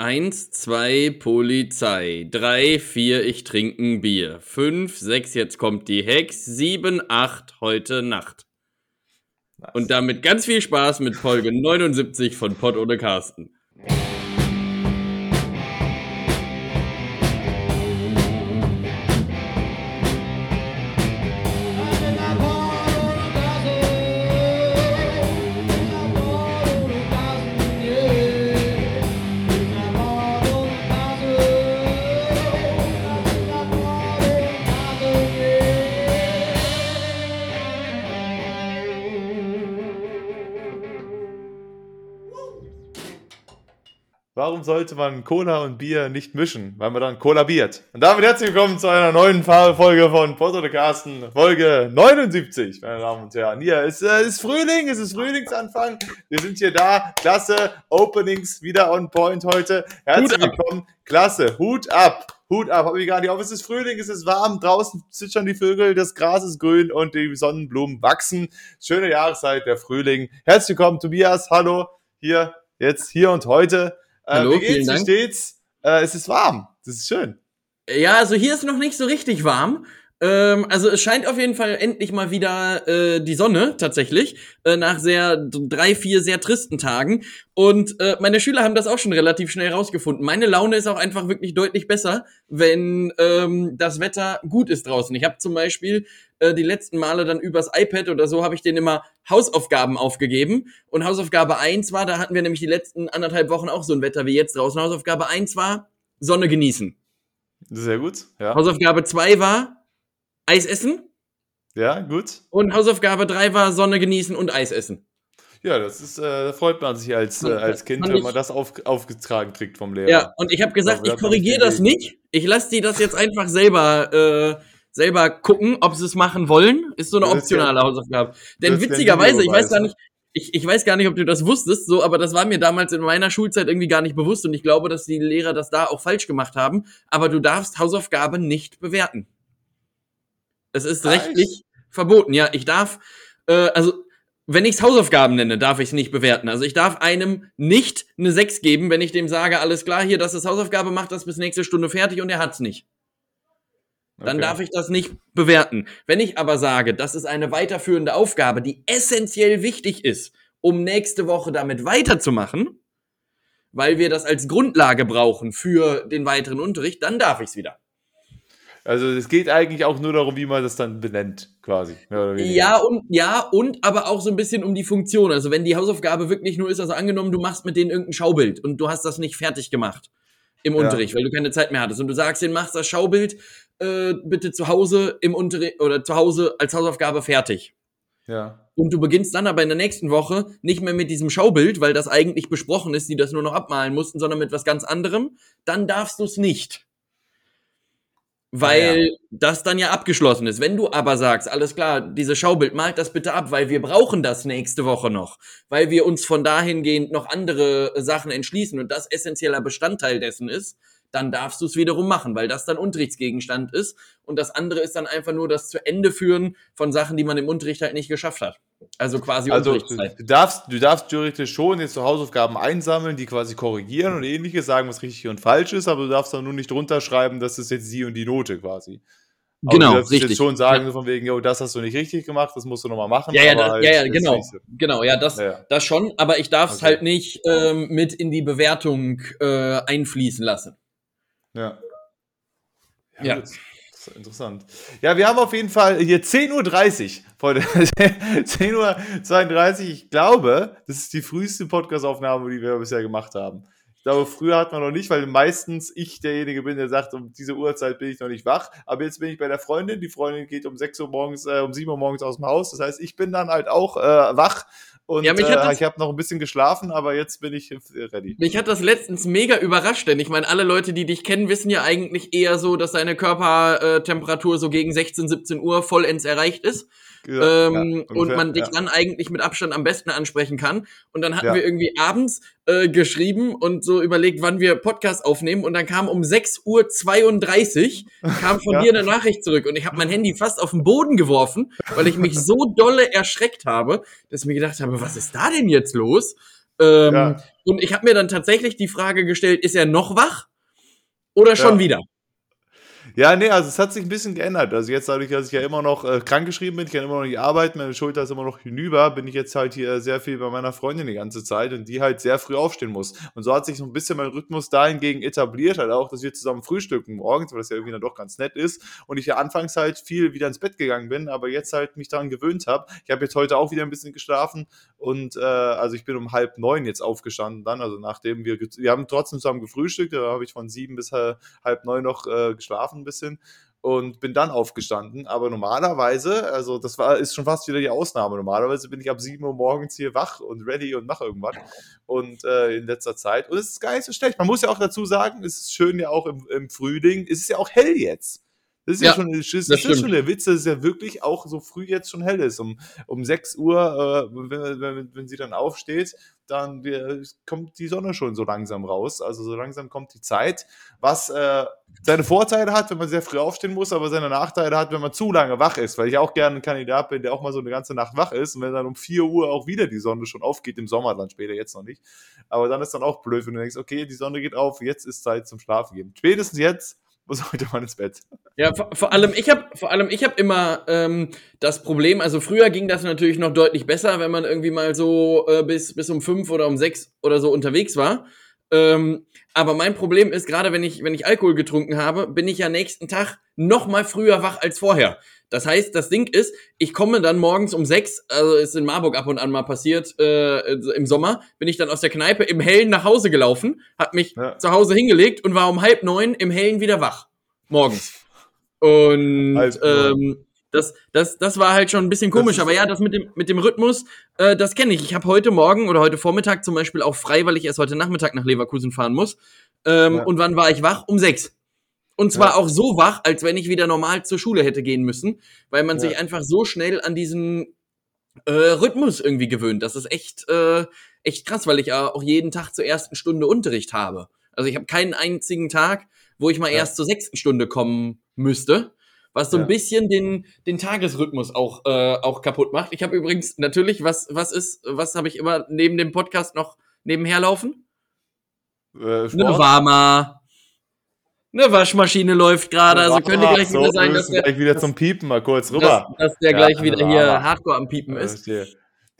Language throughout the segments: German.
Eins, zwei, Polizei. Drei, vier, ich trinken Bier. Fünf, sechs, jetzt kommt die Hex. Sieben, acht, heute Nacht. Nice. Und damit ganz viel Spaß mit Folge 79 von Pott ohne Carsten. Sollte man Cola und Bier nicht mischen? Weil man dann kollabiert. Und damit herzlich willkommen zu einer neuen Folge von Porto de Carsten, Folge 79, meine Damen und Herren. Hier ist, äh, ist Frühling, es ist Frühlingsanfang. Wir sind hier da. Klasse, Openings wieder on point heute. Herzlich willkommen. Klasse, Hut ab. Hut ab, habe ich gar nicht auf. Es ist Frühling, es ist warm, draußen zwitschern die Vögel, das Gras ist grün und die Sonnenblumen wachsen. Schöne Jahreszeit, der Frühling. Herzlich willkommen, Tobias. Hallo, hier, jetzt, hier und heute. Äh, Hallo, wie geht's? Wie steht's? Äh, es ist warm. Das ist schön. Ja, also hier ist noch nicht so richtig warm. Ähm, also es scheint auf jeden Fall endlich mal wieder äh, die Sonne tatsächlich äh, nach sehr drei vier sehr tristen Tagen und äh, meine Schüler haben das auch schon relativ schnell rausgefunden. Meine Laune ist auch einfach wirklich deutlich besser, wenn ähm, das Wetter gut ist draußen. Ich habe zum Beispiel äh, die letzten Male dann übers iPad oder so habe ich denen immer Hausaufgaben aufgegeben und Hausaufgabe eins war, da hatten wir nämlich die letzten anderthalb Wochen auch so ein Wetter wie jetzt draußen. Hausaufgabe eins war Sonne genießen. Sehr gut, ja. Hausaufgabe zwei war Eis essen. Ja, gut. Und Hausaufgabe 3 war Sonne genießen und Eis essen. Ja, das ist, äh, freut man sich als, äh, als Kind, wenn man das auf, aufgetragen kriegt vom Lehrer. Ja, und ich habe gesagt, ich korrigiere das nicht. Ich lasse die das jetzt einfach selber, äh, selber gucken, ob sie es machen wollen. Ist so eine optionale ja, Hausaufgabe. Denn witzigerweise, ich weiß gar nicht, ich, ich weiß gar nicht, ob du das wusstest, so, aber das war mir damals in meiner Schulzeit irgendwie gar nicht bewusst und ich glaube, dass die Lehrer das da auch falsch gemacht haben. Aber du darfst Hausaufgaben nicht bewerten. Es ist Echt? rechtlich verboten. Ja, ich darf, äh, also wenn ich es Hausaufgaben nenne, darf ich es nicht bewerten. Also ich darf einem nicht eine 6 geben, wenn ich dem sage, alles klar, hier, das ist Hausaufgabe, macht das bis nächste Stunde fertig und er hat's nicht. Dann okay. darf ich das nicht bewerten. Wenn ich aber sage, das ist eine weiterführende Aufgabe, die essentiell wichtig ist, um nächste Woche damit weiterzumachen, weil wir das als Grundlage brauchen für den weiteren Unterricht, dann darf ich es wieder. Also es geht eigentlich auch nur darum, wie man das dann benennt, quasi. Ja und ja und aber auch so ein bisschen um die Funktion. Also wenn die Hausaufgabe wirklich nur ist, also angenommen, du machst mit denen irgendein Schaubild und du hast das nicht fertig gemacht im ja. Unterricht, weil du keine Zeit mehr hattest und du sagst, den machst das Schaubild äh, bitte zu Hause im Unterricht oder zu Hause als Hausaufgabe fertig. Ja. Und du beginnst dann aber in der nächsten Woche nicht mehr mit diesem Schaubild, weil das eigentlich besprochen ist, die das nur noch abmalen mussten, sondern mit was ganz anderem, dann darfst du es nicht weil ja. das dann ja abgeschlossen ist. Wenn du aber sagst, alles klar, diese Schaubild, malt das bitte ab, weil wir brauchen das nächste Woche noch, weil wir uns von dahingehend noch andere Sachen entschließen und das essentieller Bestandteil dessen ist, dann darfst du es wiederum machen, weil das dann Unterrichtsgegenstand ist und das andere ist dann einfach nur das zu Ende führen von Sachen, die man im Unterricht halt nicht geschafft hat. Also quasi also, Du darfst, du darfst theoretisch schon jetzt so Hausaufgaben einsammeln, die quasi korrigieren und ähnliches, sagen, was richtig und falsch ist, aber du darfst dann nur nicht drunter schreiben, das ist jetzt die und die Note quasi. Aber genau, du richtig. jetzt schon sagen, ja. so von wegen, yo, das hast du nicht richtig gemacht, das musst du nochmal machen. Ja, ja, das, halt, ja, ja, genau. Genau, ja, das, ja. das schon, aber ich darf es okay. halt nicht ähm, mit in die Bewertung äh, einfließen lassen. Ja. Ja. ja. Interessant. Ja, wir haben auf jeden Fall hier 10.30 Uhr, Freunde. 10.32 Uhr. Ich glaube, das ist die früheste Podcast-Aufnahme, die wir bisher gemacht haben. Ich glaube, früher hat man noch nicht, weil meistens ich derjenige bin, der sagt, um diese Uhrzeit bin ich noch nicht wach. Aber jetzt bin ich bei der Freundin. Die Freundin geht um 6 Uhr morgens, äh, um 7 Uhr morgens aus dem Haus. Das heißt, ich bin dann halt auch äh, wach und ja, mich hat äh, ich habe noch ein bisschen geschlafen, aber jetzt bin ich ready. Mich hat das letztens mega überrascht, denn ich meine, alle Leute, die dich kennen, wissen ja eigentlich eher so, dass deine Körpertemperatur so gegen 16, 17 Uhr vollends erreicht ist. Ja, ähm, ja, und man dich ja. dann eigentlich mit Abstand am besten ansprechen kann. Und dann hatten wir irgendwie abends äh, geschrieben und so überlegt, wann wir Podcast aufnehmen. Und dann kam um 6.32 Uhr kam von dir eine Nachricht zurück. Und ich habe mein Handy fast auf den Boden geworfen, weil ich mich so dolle erschreckt habe, dass ich mir gedacht habe, was ist da denn jetzt los? Ähm. Und ich habe mir dann tatsächlich die Frage gestellt, ist er noch wach oder schon wieder? Ja, nee, also es hat sich ein bisschen geändert. Also jetzt dadurch, dass ich ja immer noch äh, krankgeschrieben bin, ich kann immer noch nicht arbeiten, meine Schulter ist immer noch hinüber, bin ich jetzt halt hier sehr viel bei meiner Freundin die ganze Zeit und die halt sehr früh aufstehen muss. Und so hat sich so ein bisschen mein Rhythmus dahingegen etabliert, halt auch, dass wir zusammen frühstücken morgens, weil das ja irgendwie dann doch ganz nett ist. Und ich ja anfangs halt viel wieder ins Bett gegangen bin, aber jetzt halt mich daran gewöhnt habe. Ich habe jetzt heute auch wieder ein bisschen geschlafen und äh, also ich bin um halb neun jetzt aufgestanden dann, also nachdem wir, wir haben trotzdem zusammen gefrühstückt, da habe ich von sieben bis halb neun noch äh, geschlafen ein bisschen und bin dann aufgestanden. Aber normalerweise, also das war, ist schon fast wieder die Ausnahme. Normalerweise bin ich ab 7 Uhr morgens hier wach und ready und mache irgendwas. Und äh, in letzter Zeit. Und es ist gar nicht so schlecht. Man muss ja auch dazu sagen, es ist schön ja auch im, im Frühling. Es ist ja auch hell jetzt. Das ist ja, ja schon, das ist das schon der Witz, dass es ja wirklich auch so früh jetzt schon hell ist. Um, um 6 Uhr, äh, wenn, wenn, wenn sie dann aufsteht, dann wir, kommt die Sonne schon so langsam raus. Also so langsam kommt die Zeit, was äh, seine Vorteile hat, wenn man sehr früh aufstehen muss, aber seine Nachteile hat, wenn man zu lange wach ist. Weil ich auch gerne ein Kandidat bin, der auch mal so eine ganze Nacht wach ist und wenn dann um 4 Uhr auch wieder die Sonne schon aufgeht, im Sommer dann später, jetzt noch nicht. Aber dann ist dann auch blöd, wenn du denkst, okay, die Sonne geht auf, jetzt ist Zeit zum Schlafen gehen. Spätestens jetzt muss heute mal ins Bett. Ja, vor, vor allem ich habe vor allem ich habe immer ähm, das Problem. Also früher ging das natürlich noch deutlich besser, wenn man irgendwie mal so äh, bis bis um fünf oder um sechs oder so unterwegs war. Ähm, aber mein Problem ist, gerade wenn ich, wenn ich Alkohol getrunken habe, bin ich ja nächsten Tag noch mal früher wach als vorher. Das heißt, das Ding ist, ich komme dann morgens um sechs, also ist in Marburg ab und an mal passiert, äh, im Sommer, bin ich dann aus der Kneipe im Hellen nach Hause gelaufen, hab mich ja. zu Hause hingelegt und war um halb neun im Hellen wieder wach. Morgens. Und ähm, das, das, das war halt schon ein bisschen komisch. Aber ja, das mit dem, mit dem Rhythmus, äh, das kenne ich. Ich habe heute Morgen oder heute Vormittag zum Beispiel auch frei, weil ich erst heute Nachmittag nach Leverkusen fahren muss. Ähm, ja. Und wann war ich wach? Um sechs. Und zwar ja. auch so wach, als wenn ich wieder normal zur Schule hätte gehen müssen, weil man ja. sich einfach so schnell an diesen äh, Rhythmus irgendwie gewöhnt. Das ist echt, äh, echt krass, weil ich auch jeden Tag zur ersten Stunde Unterricht habe. Also ich habe keinen einzigen Tag, wo ich mal erst zur sechsten Stunde kommen müsste was so ja. ein bisschen den, den Tagesrhythmus auch, äh, auch kaputt macht. Ich habe übrigens natürlich, was, was ist, was habe ich immer neben dem Podcast noch nebenher laufen? Äh, Eine Warmer. Eine Waschmaschine läuft gerade, also könnte gleich so, wieder sein, dass der gleich wieder zum Piepen mal kurz rüber. Dass, dass der ja, gleich wieder hier Hardcore am Piepen ist. Okay.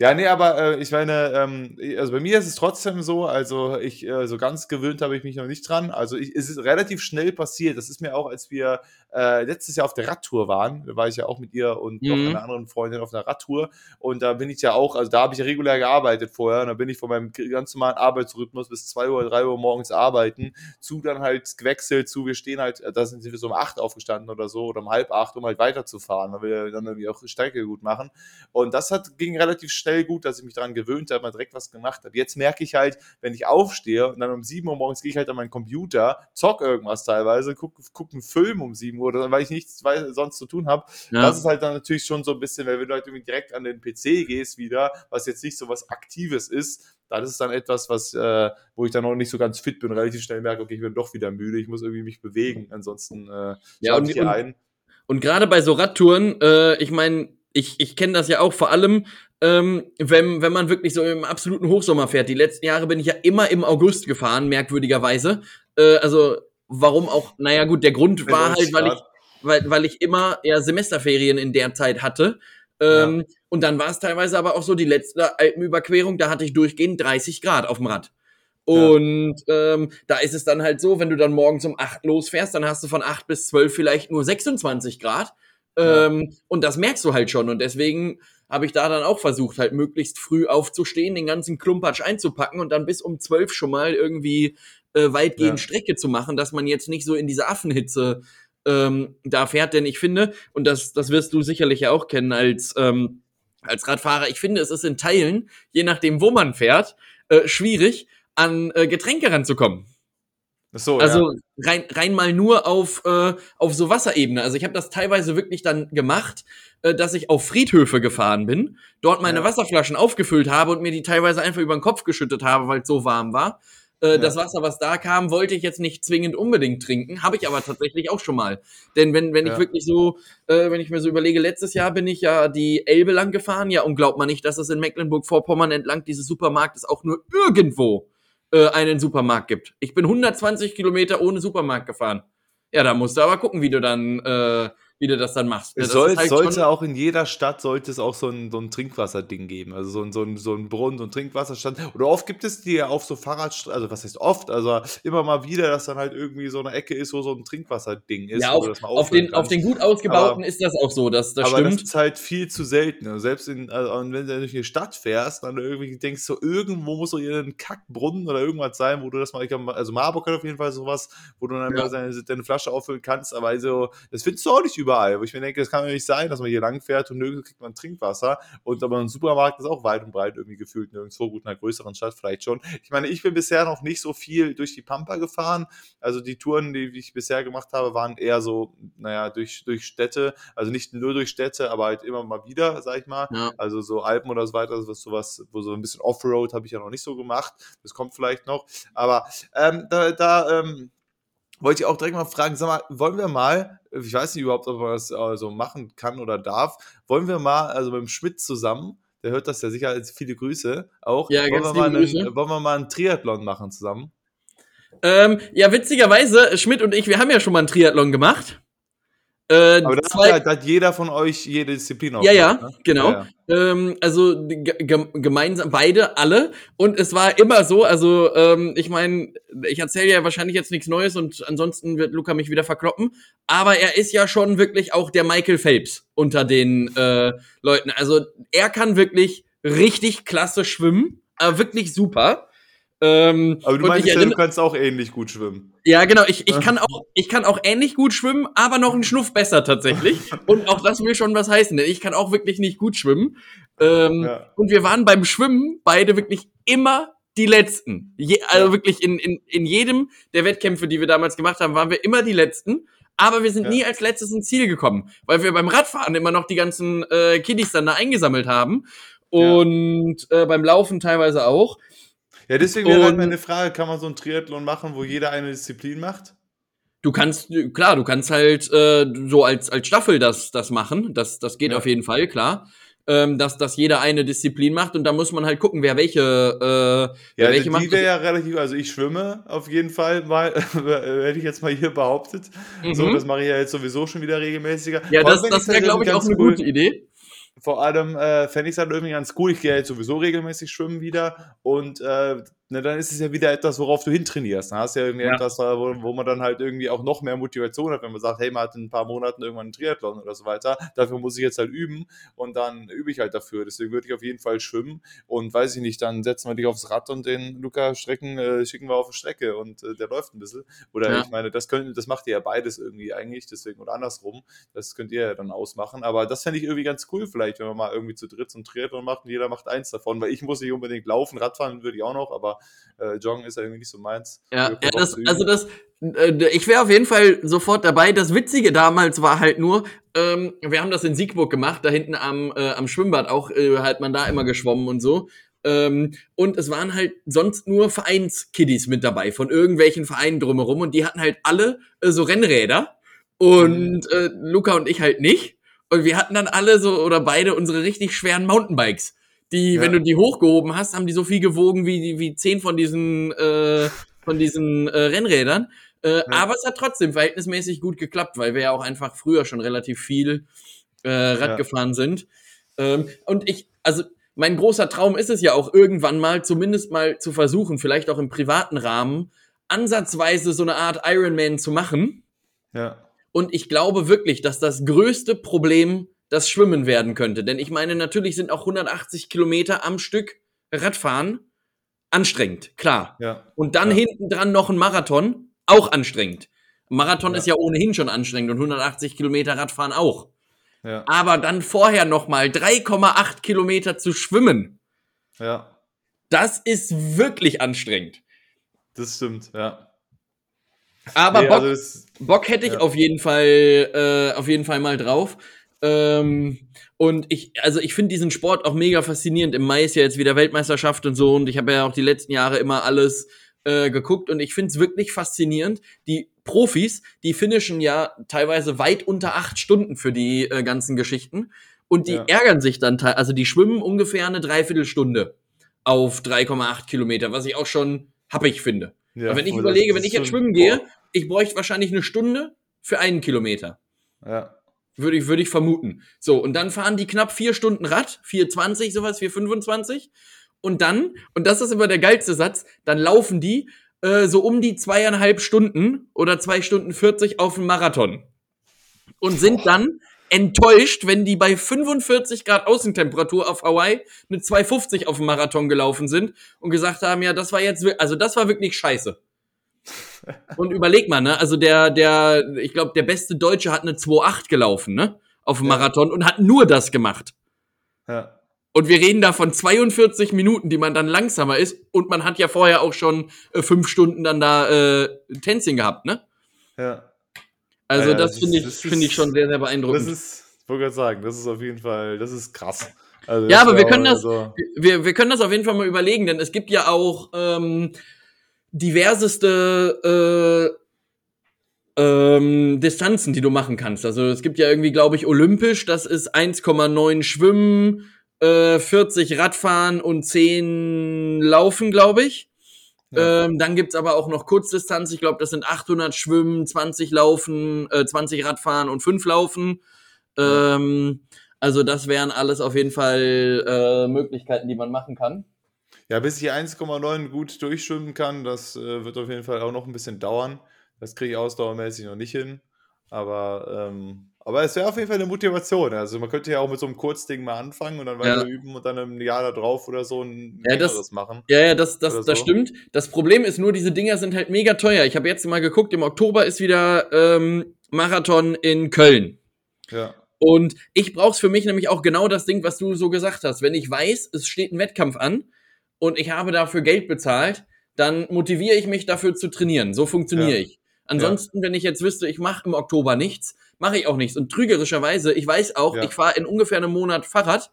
Ja, nee, aber äh, ich meine, ähm, also bei mir ist es trotzdem so, also ich, äh, so ganz gewöhnt habe ich mich noch nicht dran. Also ich, es ist relativ schnell passiert. Das ist mir auch, als wir äh, letztes Jahr auf der Radtour waren, da war ich ja auch mit ihr und mhm. noch einer anderen Freundin auf einer Radtour. Und da bin ich ja auch, also da habe ich ja regulär gearbeitet vorher. Und da bin ich von meinem ganz normalen Arbeitsrhythmus bis 2 Uhr, 3 Uhr morgens arbeiten, zu dann halt gewechselt zu, wir stehen halt, da sind wir so um 8 aufgestanden oder so, oder um halb 8, um halt weiterzufahren, weil wir dann irgendwie auch Strecke gut machen. Und das hat, ging relativ schnell gut, dass ich mich daran gewöhnt habe, mal direkt was gemacht habe. Jetzt merke ich halt, wenn ich aufstehe und dann um 7 Uhr morgens gehe ich halt an meinen Computer, zock irgendwas teilweise, guck, guck einen Film um 7 Uhr, oder, weil ich nichts sonst zu tun habe. Ja. Das ist halt dann natürlich schon so ein bisschen, weil wenn du halt irgendwie direkt an den PC gehst wieder, was jetzt nicht so was Aktives ist, das ist dann etwas, was, äh, wo ich dann noch nicht so ganz fit bin, relativ schnell merke, okay, ich bin doch wieder müde, ich muss irgendwie mich bewegen, ansonsten äh, ja, und, ich hier und, ein. Und gerade bei so Radtouren, äh, ich meine, ich, ich kenne das ja auch vor allem, ähm, wenn, wenn man wirklich so im absoluten Hochsommer fährt. Die letzten Jahre bin ich ja immer im August gefahren, merkwürdigerweise. Äh, also warum auch, naja gut, der Grund war halt, weil ich, weil, weil ich immer eher Semesterferien in der Zeit hatte. Ähm, ja. Und dann war es teilweise aber auch so, die letzte Alpenüberquerung, da hatte ich durchgehend 30 Grad auf dem Rad. Und ja. ähm, da ist es dann halt so, wenn du dann morgens um 8 losfährst, dann hast du von 8 bis 12 vielleicht nur 26 Grad. Ähm, und das merkst du halt schon. Und deswegen habe ich da dann auch versucht, halt möglichst früh aufzustehen, den ganzen Klumpatsch einzupacken und dann bis um zwölf schon mal irgendwie äh, weitgehend ja. Strecke zu machen, dass man jetzt nicht so in diese Affenhitze ähm, da fährt. Denn ich finde, und das, das wirst du sicherlich ja auch kennen als, ähm, als Radfahrer, ich finde, es ist in Teilen, je nachdem, wo man fährt, äh, schwierig, an äh, Getränke ranzukommen. So, also ja. rein, rein mal nur auf, äh, auf so Wasserebene. Also ich habe das teilweise wirklich dann gemacht, äh, dass ich auf Friedhöfe gefahren bin, dort meine ja. Wasserflaschen aufgefüllt habe und mir die teilweise einfach über den Kopf geschüttet habe, weil es so warm war. Äh, ja. Das Wasser, was da kam, wollte ich jetzt nicht zwingend unbedingt trinken, habe ich aber tatsächlich auch schon mal. Denn wenn, wenn ja. ich wirklich so, äh, wenn ich mir so überlege, letztes Jahr bin ich ja die Elbe lang gefahren, ja, und glaubt man nicht, dass es in Mecklenburg-Vorpommern entlang dieses Supermarktes auch nur irgendwo äh, einen Supermarkt gibt. Ich bin 120 Kilometer ohne Supermarkt gefahren. Ja, da musst du aber gucken, wie du dann äh, wie du das dann machst. Es soll, halt sollte auch in jeder Stadt sollte es auch so ein, so ein Trinkwasserding geben. Also so ein, so ein, so ein Brunnen, so ein Trinkwasserstand. Oder oft gibt es die ja auf so Fahrradstraßen, also was heißt oft, also immer mal wieder, dass dann halt irgendwie so eine Ecke ist, wo so ein Trinkwasserding ist. Ja, auf, auf den, auf den gut ausgebauten aber, ist das auch so, dass das aber stimmt. das ist halt viel zu selten. Also selbst in, also wenn du durch eine Stadt fährst, dann irgendwie denkst du, irgendwo muss so ein Kackbrunnen oder irgendwas sein, wo du das mal, hab, also Marburg hat auf jeden Fall sowas, wo du dann ja. deine, deine Flasche auffüllen kannst, aber also, das findest du auch nicht überall, wo ich mir denke, das kann ja nicht sein, dass man hier lang fährt und nirgendwo kriegt man Trinkwasser. Und aber ein Supermarkt ist auch weit und breit irgendwie gefühlt nirgendwo, gut in einer größeren Stadt vielleicht schon. Ich meine, ich bin bisher noch nicht so viel durch die Pampa gefahren, also die Touren, die ich bisher gemacht habe, waren eher so, naja, durch, durch Städte, also nicht nur durch Städte, aber halt immer mal wieder, sag ich mal, ja. also so Alpen oder so weiter, was sowas, wo so ein bisschen Offroad habe ich ja noch nicht so gemacht, das kommt vielleicht noch, aber ähm, da, da ähm, wollte ich auch direkt mal fragen, sag mal, wollen wir mal, ich weiß nicht überhaupt, ob man das so machen kann oder darf, wollen wir mal, also mit dem Schmidt zusammen, der hört das ja sicher als viele Grüße auch, ja, wollen, wir mal einen, wollen wir mal einen Triathlon machen zusammen? Ähm, ja, witzigerweise, Schmidt und ich, wir haben ja schon mal einen Triathlon gemacht. Äh, Aber das zwei, hat, hat, jeder von euch jede Disziplin auch. Ja, ja, ne? genau. Ja, ja. Ähm, also gemeinsam, beide, alle. Und es war immer so, also ähm, ich meine, ich erzähle ja wahrscheinlich jetzt nichts Neues und ansonsten wird Luca mich wieder verkloppen. Aber er ist ja schon wirklich auch der Michael Phelps unter den äh, Leuten. Also er kann wirklich richtig klasse schwimmen, aber wirklich super. Ähm, aber du meinst ja, du kannst auch ähnlich gut schwimmen. Ja, genau. Ich, ich, kann auch, ich kann auch ähnlich gut schwimmen, aber noch einen Schnuff besser tatsächlich. und auch das will schon was heißen, denn ich kann auch wirklich nicht gut schwimmen. Ähm, ja. Und wir waren beim Schwimmen beide wirklich immer die Letzten. Je, also wirklich in, in, in jedem der Wettkämpfe, die wir damals gemacht haben, waren wir immer die Letzten. Aber wir sind ja. nie als letztes ins Ziel gekommen, weil wir beim Radfahren immer noch die ganzen äh, Kiddies dann da eingesammelt haben. Und äh, beim Laufen teilweise auch. Ja, deswegen wäre halt meine Frage, kann man so ein Triathlon machen, wo jeder eine Disziplin macht? Du kannst, klar, du kannst halt äh, so als, als Staffel das, das machen. Das, das geht ja. auf jeden Fall, klar. Ähm, dass, dass jeder eine Disziplin macht und da muss man halt gucken, wer welche, äh, ja, welche die macht. wäre ja relativ, also ich schwimme auf jeden Fall mal, hätte ich jetzt mal hier behauptet. Mhm. So, das mache ich ja jetzt sowieso schon wieder regelmäßiger. Ja, das, das wäre, glaube ich, auch eine cool. gute Idee. Vor allem äh, fände ich es halt irgendwie ganz cool. Ich gehe jetzt sowieso regelmäßig schwimmen wieder und äh, ne, dann ist es ja wieder etwas, worauf du hintrainierst. Dann hast du ja irgendwie ja. etwas, wo, wo, man dann halt irgendwie auch noch mehr Motivation hat, wenn man sagt, hey, man hat in ein paar Monaten irgendwann einen Triathlon oder so weiter. Dafür muss ich jetzt halt üben und dann übe ich halt dafür. Deswegen würde ich auf jeden Fall schwimmen und weiß ich nicht, dann setzen wir dich aufs Rad und den Luca Strecken äh, schicken wir auf die Strecke und äh, der läuft ein bisschen. Oder ja. ich meine, das könnt, das macht ihr ja beides irgendwie eigentlich, deswegen oder andersrum. Das könnt ihr ja dann ausmachen. Aber das fände ich irgendwie ganz cool, vielleicht, wenn man mal irgendwie zu dritt so einen Triathlon macht und jeder macht eins davon, weil ich muss nicht unbedingt laufen, Radfahren würde ich auch noch, aber äh, Joggen ist ja irgendwie nicht so meins. Ja, ja das, also das, äh, ich wäre auf jeden Fall sofort dabei. Das Witzige damals war halt nur, ähm, wir haben das in Siegburg gemacht, da hinten am, äh, am Schwimmbad auch, äh, halt man da immer geschwommen und so. Ähm, und es waren halt sonst nur Vereinskiddies mit dabei, von irgendwelchen Vereinen drumherum. Und die hatten halt alle äh, so Rennräder. Und mhm. äh, Luca und ich halt nicht. Und wir hatten dann alle so oder beide unsere richtig schweren Mountainbikes. Die, ja. wenn du die hochgehoben hast, haben die so viel gewogen wie, wie zehn von diesen, äh, von diesen äh, Rennrädern. Äh, ja. Aber es hat trotzdem verhältnismäßig gut geklappt, weil wir ja auch einfach früher schon relativ viel äh, Rad ja. gefahren sind. Ähm, und ich, also mein großer Traum ist es ja auch irgendwann mal, zumindest mal zu versuchen, vielleicht auch im privaten Rahmen, ansatzweise so eine Art Ironman zu machen. Ja. Und ich glaube wirklich, dass das größte Problem das Schwimmen werden könnte. Denn ich meine, natürlich sind auch 180 Kilometer am Stück Radfahren anstrengend, klar. Ja. Und dann ja. hinten dran noch ein Marathon, auch anstrengend. Marathon ja. ist ja ohnehin schon anstrengend und 180 Kilometer Radfahren auch. Ja. Aber dann vorher noch mal 3,8 Kilometer zu schwimmen. Ja. Das ist wirklich anstrengend. Das stimmt, ja. Aber nee, Bock, also Bock hätte ich ja. auf jeden Fall, äh, auf jeden Fall mal drauf. Ähm, und ich, also ich finde diesen Sport auch mega faszinierend. Im Mai ist ja jetzt wieder Weltmeisterschaft und so. Und ich habe ja auch die letzten Jahre immer alles äh, geguckt und ich finde es wirklich faszinierend. Die Profis, die finishen ja teilweise weit unter acht Stunden für die äh, ganzen Geschichten. Und die ja. ärgern sich dann, also die schwimmen ungefähr eine Dreiviertelstunde auf 3,8 Kilometer, was ich auch schon happig finde. Ja, wenn ich überlege, wenn ich jetzt schwimmen gehe, ich bräuchte wahrscheinlich eine Stunde für einen Kilometer. Ja. Würde ich, würde ich vermuten. So, und dann fahren die knapp vier Stunden Rad, 4,20 sowas, 4,25. Und dann, und das ist immer der geilste Satz, dann laufen die äh, so um die zweieinhalb Stunden oder zwei Stunden 40 auf dem Marathon. Und sind dann enttäuscht, wenn die bei 45 Grad Außentemperatur auf Hawaii mit 2,50 auf dem Marathon gelaufen sind und gesagt haben, ja, das war jetzt, also das war wirklich scheiße. Und überleg mal, ne, also der, der, ich glaube, der beste Deutsche hat eine 2,8 gelaufen, ne, auf dem Marathon und hat nur das gemacht. Ja. Und wir reden da von 42 Minuten, die man dann langsamer ist und man hat ja vorher auch schon äh, fünf Stunden dann da äh, Tänzchen gehabt, ne? Ja. Also ja, das, das finde ich, finde ich schon sehr, sehr beeindruckend. Das ist, ich wollte gerade sagen, das ist auf jeden Fall, das ist krass. Also ja, aber wir können das, so wir, wir können das auf jeden Fall mal überlegen, denn es gibt ja auch ähm, diverseste äh, ähm, Distanzen, die du machen kannst. Also es gibt ja irgendwie, glaube ich, olympisch, das ist 1,9 Schwimmen, äh, 40 Radfahren und 10 Laufen, glaube ich. Ja. Ähm, dann gibt's aber auch noch Kurzdistanz. Ich glaube, das sind 800 Schwimmen, 20 Laufen, äh, 20 Radfahren und 5 Laufen. Ähm, also das wären alles auf jeden Fall äh, Möglichkeiten, die man machen kann. Ja, bis ich 1,9 gut durchschwimmen kann, das äh, wird auf jeden Fall auch noch ein bisschen dauern. Das kriege ich ausdauermäßig noch nicht hin. Aber ähm, aber es wäre auf jeden Fall eine Motivation. Also man könnte ja auch mit so einem Kurzding mal anfangen und dann weiter ja. üben und dann im Jahr da drauf oder so ein ja, das, machen. Ja, ja, das, das, das stimmt. Das Problem ist nur, diese Dinger sind halt mega teuer. Ich habe jetzt mal geguckt, im Oktober ist wieder ähm, Marathon in Köln. Ja. Und ich brauche es für mich nämlich auch genau das Ding, was du so gesagt hast. Wenn ich weiß, es steht ein Wettkampf an und ich habe dafür Geld bezahlt, dann motiviere ich mich dafür zu trainieren. So funktioniere ja. ich. Ansonsten, ja. wenn ich jetzt wüsste, ich mache im Oktober nichts, mache ich auch nichts. Und trügerischerweise, ich weiß auch, ja. ich fahre in ungefähr einem Monat Fahrrad.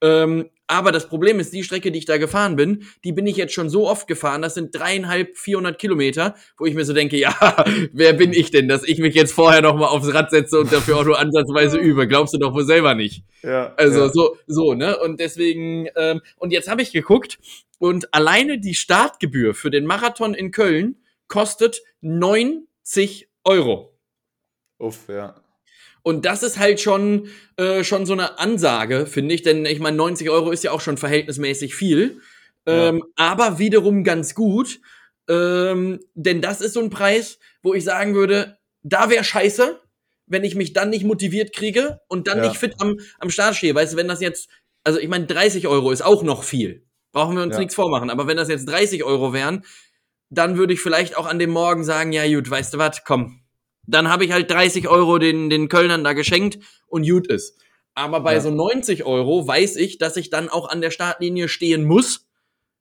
Ähm, aber das Problem ist, die Strecke, die ich da gefahren bin, die bin ich jetzt schon so oft gefahren. Das sind dreieinhalb, vierhundert Kilometer, wo ich mir so denke, ja, wer bin ich denn, dass ich mich jetzt vorher noch mal aufs Rad setze und dafür auch nur ansatzweise übe? Glaubst du doch wohl selber nicht. Ja. Also ja. so, so ne. Und deswegen ähm, und jetzt habe ich geguckt und alleine die Startgebühr für den Marathon in Köln kostet 90 Euro. Uff, ja. Und das ist halt schon, äh, schon so eine Ansage, finde ich, denn ich meine, 90 Euro ist ja auch schon verhältnismäßig viel, ähm, ja. aber wiederum ganz gut, ähm, denn das ist so ein Preis, wo ich sagen würde, da wäre scheiße, wenn ich mich dann nicht motiviert kriege und dann ja. nicht fit am, am Start stehe. Weißt du, wenn das jetzt, also ich meine, 30 Euro ist auch noch viel. Brauchen wir uns ja. nichts vormachen. Aber wenn das jetzt 30 Euro wären, dann würde ich vielleicht auch an dem Morgen sagen, ja gut, weißt du was, komm, dann habe ich halt 30 Euro den, den Kölnern da geschenkt und gut ist. Aber bei ja. so 90 Euro weiß ich, dass ich dann auch an der Startlinie stehen muss.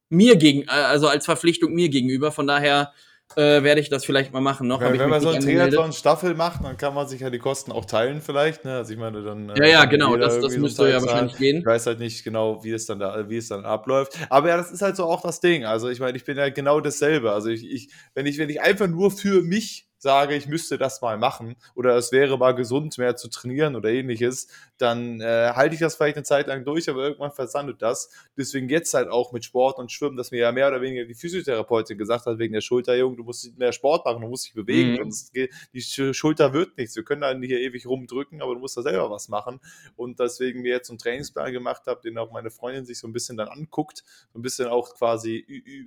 Mir gegen, äh, also als Verpflichtung mir gegenüber. Von daher äh, werde ich das vielleicht mal machen. Noch wenn, wenn man so eine Triathlon-Staffel macht, dann kann man sich ja die Kosten auch teilen vielleicht. Ne? Also ich meine, dann äh, ja, ja, genau, das, das müsste so ja wahrscheinlich gehen. Ich weiß halt nicht genau, wie es dann da, wie es dann abläuft. Aber ja, das ist halt so auch das Ding. Also ich meine, ich bin ja genau dasselbe. Also ich, ich wenn ich, wenn ich einfach nur für mich sage, ich müsste das mal machen oder es wäre mal gesund, mehr zu trainieren oder ähnliches, dann äh, halte ich das vielleicht eine Zeit lang durch, aber irgendwann versandet das. Deswegen jetzt halt auch mit Sport und Schwimmen, dass mir ja mehr oder weniger die Physiotherapeutin gesagt hat, wegen der Schulter, Junge, du musst mehr Sport machen, du musst dich bewegen, mhm. sonst geht, die Schulter wird nichts. Wir können da nicht hier ewig rumdrücken, aber du musst da selber was machen. Und deswegen mir jetzt einen Trainingsplan gemacht habe, den auch meine Freundin sich so ein bisschen dann anguckt, so ein bisschen auch quasi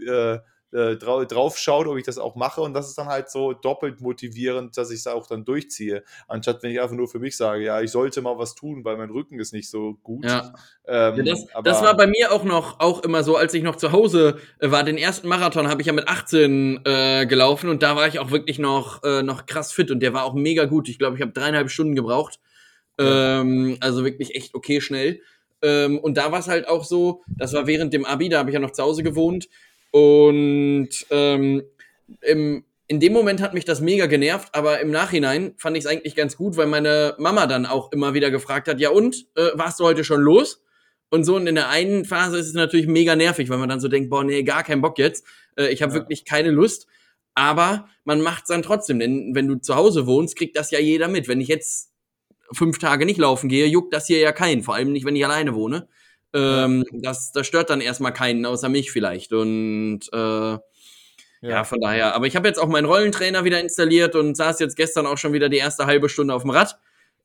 äh, äh, drauf schaut, ob ich das auch mache. Und das ist dann halt so doppelt motivierend, dass ich es auch dann durchziehe. Anstatt wenn ich einfach nur für mich sage, ja, ich sollte mal was tun, weil mein Rücken ist nicht so gut. Ja. Ähm, ja, das, das, war bei mir auch noch auch immer so, als ich noch zu Hause äh, war. Den ersten Marathon habe ich ja mit 18 äh, gelaufen und da war ich auch wirklich noch, äh, noch krass fit und der war auch mega gut. Ich glaube, ich habe dreieinhalb Stunden gebraucht. Ähm, also wirklich echt okay schnell. Ähm, und da war es halt auch so, das war während dem Abi, da habe ich ja noch zu Hause gewohnt. Und ähm, im, in dem Moment hat mich das mega genervt, aber im Nachhinein fand ich es eigentlich ganz gut, weil meine Mama dann auch immer wieder gefragt hat, ja und, äh, warst du heute schon los? Und so und in der einen Phase ist es natürlich mega nervig, weil man dann so denkt, boah, nee, gar keinen Bock jetzt. Äh, ich habe ja. wirklich keine Lust. Aber man macht es dann trotzdem, denn wenn du zu Hause wohnst, kriegt das ja jeder mit. Wenn ich jetzt fünf Tage nicht laufen gehe, juckt das hier ja keinen, vor allem nicht, wenn ich alleine wohne. Ähm, das, das stört dann erstmal keinen, außer mich vielleicht. Und äh, ja. ja von daher. Aber ich habe jetzt auch meinen Rollentrainer wieder installiert und saß jetzt gestern auch schon wieder die erste halbe Stunde auf dem Rad.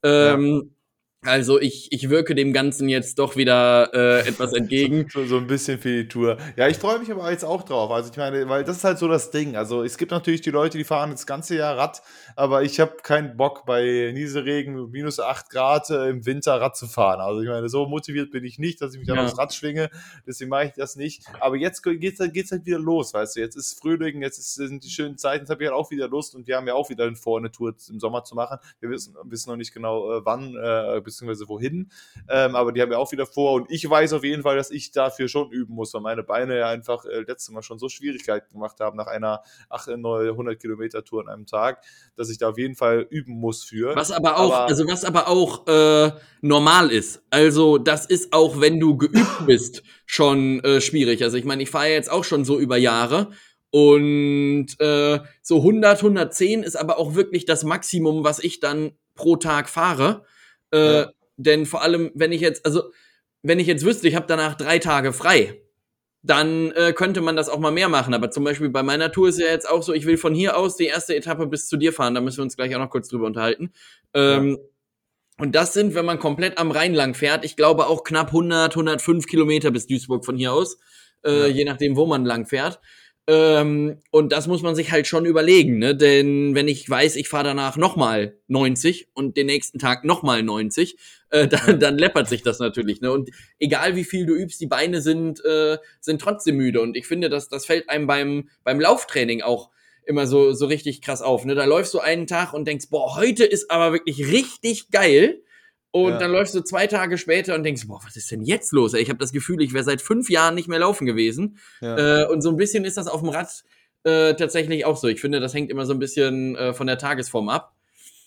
Ähm, ja. Also ich, ich wirke dem Ganzen jetzt doch wieder äh, etwas entgegen. So, so, ein bisschen für die Tour. Ja, ich freue mich aber jetzt auch drauf. Also ich meine, weil das ist halt so das Ding. Also es gibt natürlich die Leute, die fahren das ganze Jahr Rad, aber ich habe keinen Bock bei Nieselregen, minus 8 Grad äh, im Winter Rad zu fahren. Also ich meine, so motiviert bin ich nicht, dass ich mich ja. aufs Rad schwinge. Deswegen mache ich das nicht. Aber jetzt geht es geht's halt wieder los, weißt du. Jetzt ist Frühling, jetzt ist, sind die schönen Zeiten, jetzt habe ich halt auch wieder Lust und wir haben ja auch wieder vor, eine Tour im Sommer zu machen. Wir wissen, wissen noch nicht genau, äh, wann, äh, beziehungsweise wohin. Ähm, aber die haben ja auch wieder vor. Und ich weiß auf jeden Fall, dass ich dafür schon üben muss, weil meine Beine ja einfach äh, letztes Mal schon so Schwierigkeiten gemacht haben nach einer 100 Kilometer Tour an einem Tag, dass ich da auf jeden Fall üben muss für. Was aber auch, aber, also was aber auch äh, normal ist. Also das ist auch, wenn du geübt bist, schon äh, schwierig. Also ich meine, ich fahre jetzt auch schon so über Jahre. Und äh, so 100, 110 ist aber auch wirklich das Maximum, was ich dann pro Tag fahre. Äh, ja. Denn vor allem, wenn ich jetzt, also wenn ich jetzt wüsste, ich habe danach drei Tage frei, dann äh, könnte man das auch mal mehr machen. Aber zum Beispiel bei meiner Tour ist ja jetzt auch so, ich will von hier aus die erste Etappe bis zu dir fahren. Da müssen wir uns gleich auch noch kurz drüber unterhalten. Ähm, ja. Und das sind, wenn man komplett am Rhein lang fährt, ich glaube auch knapp 100, 105 Kilometer bis Duisburg von hier aus, äh, ja. je nachdem, wo man lang fährt. Ähm, und das muss man sich halt schon überlegen, ne? Denn wenn ich weiß, ich fahre danach nochmal 90 und den nächsten Tag nochmal 90, äh, dann, dann läppert sich das natürlich. Ne? Und egal wie viel du übst, die Beine sind, äh, sind trotzdem müde. Und ich finde, dass das fällt einem beim, beim Lauftraining auch immer so, so richtig krass auf. Ne? Da läufst du einen Tag und denkst, boah, heute ist aber wirklich richtig geil. Und ja. dann läufst du zwei Tage später und denkst, boah, was ist denn jetzt los? Ey, ich habe das Gefühl, ich wäre seit fünf Jahren nicht mehr laufen gewesen. Ja. Äh, und so ein bisschen ist das auf dem Rad äh, tatsächlich auch so. Ich finde, das hängt immer so ein bisschen äh, von der Tagesform ab.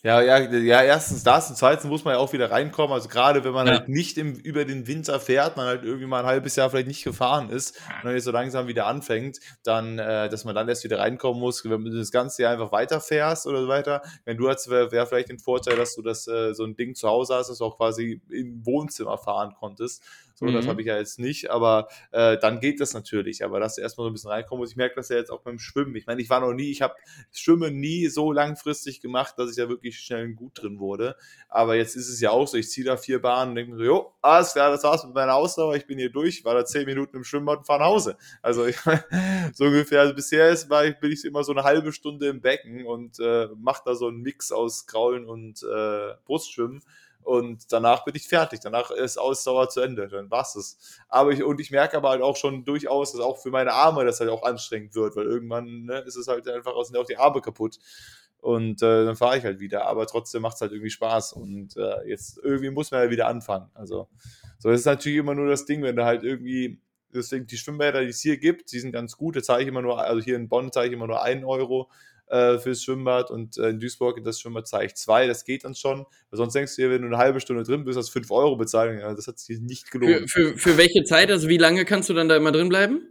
Ja, ja, ja, erstens das und zweitens muss man ja auch wieder reinkommen. Also gerade wenn man ja. halt nicht im, über den Winter fährt, man halt irgendwie mal ein halbes Jahr vielleicht nicht gefahren ist und dann jetzt so langsam wieder anfängt, dann, äh, dass man dann erst wieder reinkommen muss, wenn du das ganze Jahr einfach weiterfährst oder so weiter. Wenn du hast, wäre wär vielleicht ein Vorteil, dass du das äh, so ein Ding zu Hause hast, dass du auch quasi im Wohnzimmer fahren konntest. So, mhm. das habe ich ja jetzt nicht, aber äh, dann geht das natürlich. Aber dass du erstmal so ein bisschen reinkommen muss. Ich merke das ja jetzt auch beim Schwimmen. Ich meine, ich war noch nie, ich habe Schwimmen nie so langfristig gemacht, dass ich da wirklich schnell gut drin wurde. Aber jetzt ist es ja auch so, ich ziehe da vier Bahnen und denke mir so, jo, alles klar, das war's mit meiner Ausdauer, ich bin hier durch, war da zehn Minuten im Schwimmbad und fahre nach Hause. Also ich, so ungefähr, also bisher ist, war ich, bin ich immer so eine halbe Stunde im Becken und äh, mache da so einen Mix aus Kraulen und äh, Brustschwimmen und danach bin ich fertig. Danach ist Ausdauer zu Ende. Dann war's es. Aber ich, und ich merke aber halt auch schon durchaus, dass auch für meine Arme das halt auch anstrengend wird, weil irgendwann ne, ist es halt einfach sind auch die Arme kaputt. Und äh, dann fahre ich halt wieder. Aber trotzdem macht es halt irgendwie Spaß. Und äh, jetzt irgendwie muss man ja wieder anfangen. Also, so das ist natürlich immer nur das Ding, wenn du halt irgendwie deswegen die Schwimmbäder, die es hier gibt, die sind ganz gut. Da zahle ich immer nur, also hier in Bonn zahle ich immer nur einen Euro äh, fürs Schwimmbad und äh, in Duisburg in das Schwimmbad zahle ich zwei, das geht dann schon. Weil sonst denkst du dir, wenn du eine halbe Stunde drin bist, hast du 5 Euro bezahlen. Ja, das hat sich nicht gelohnt. Für, für, für welche Zeit, also wie lange kannst du dann da immer drin bleiben?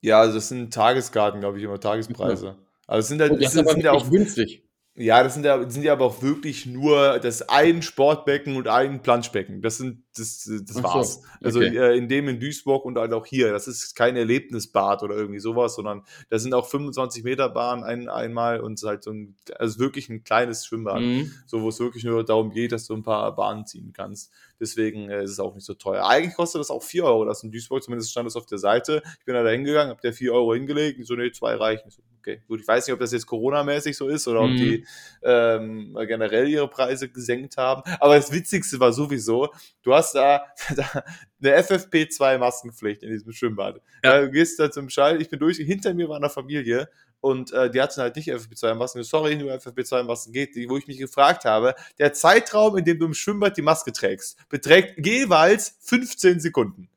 Ja, also das sind Tageskarten, glaube ich, immer Tagespreise. Also es sind halt, oh, das, das sind ja auch günstig. Ja, das sind ja, sind ja aber auch wirklich nur das ein Sportbecken und ein Planschbecken. Das sind, das, das war's. So, also, okay. Also in dem in Duisburg und halt auch hier. Das ist kein Erlebnisbad oder irgendwie sowas, sondern da sind auch 25 Meter Bahn ein, einmal und halt so ein, also wirklich ein kleines Schwimmbad. Mhm. So, wo es wirklich nur darum geht, dass du ein paar Bahnen ziehen kannst. Deswegen äh, ist es auch nicht so teuer. Eigentlich kostet das auch 4 Euro, das in Duisburg, zumindest stand das auf der Seite. Ich bin da hingegangen, hab der 4 Euro hingelegt, und so, nee, zwei reichen. So, okay, gut, ich weiß nicht, ob das jetzt Corona-mäßig so ist oder mhm. ob die ähm, generell ihre Preise gesenkt haben. Aber das Witzigste war sowieso, du hast da, da eine FFP2-Maskenpflicht in diesem Schwimmbad. Ja. Du gehst da zum Schall, ich bin durch, hinter mir war eine Familie und äh, die hatten halt nicht FFP2-Masken. Sorry, nur FFP2-Masken geht, die, wo ich mich gefragt habe, der Zeitraum, in dem du im Schwimmbad die Maske trägst, beträgt jeweils 15 Sekunden.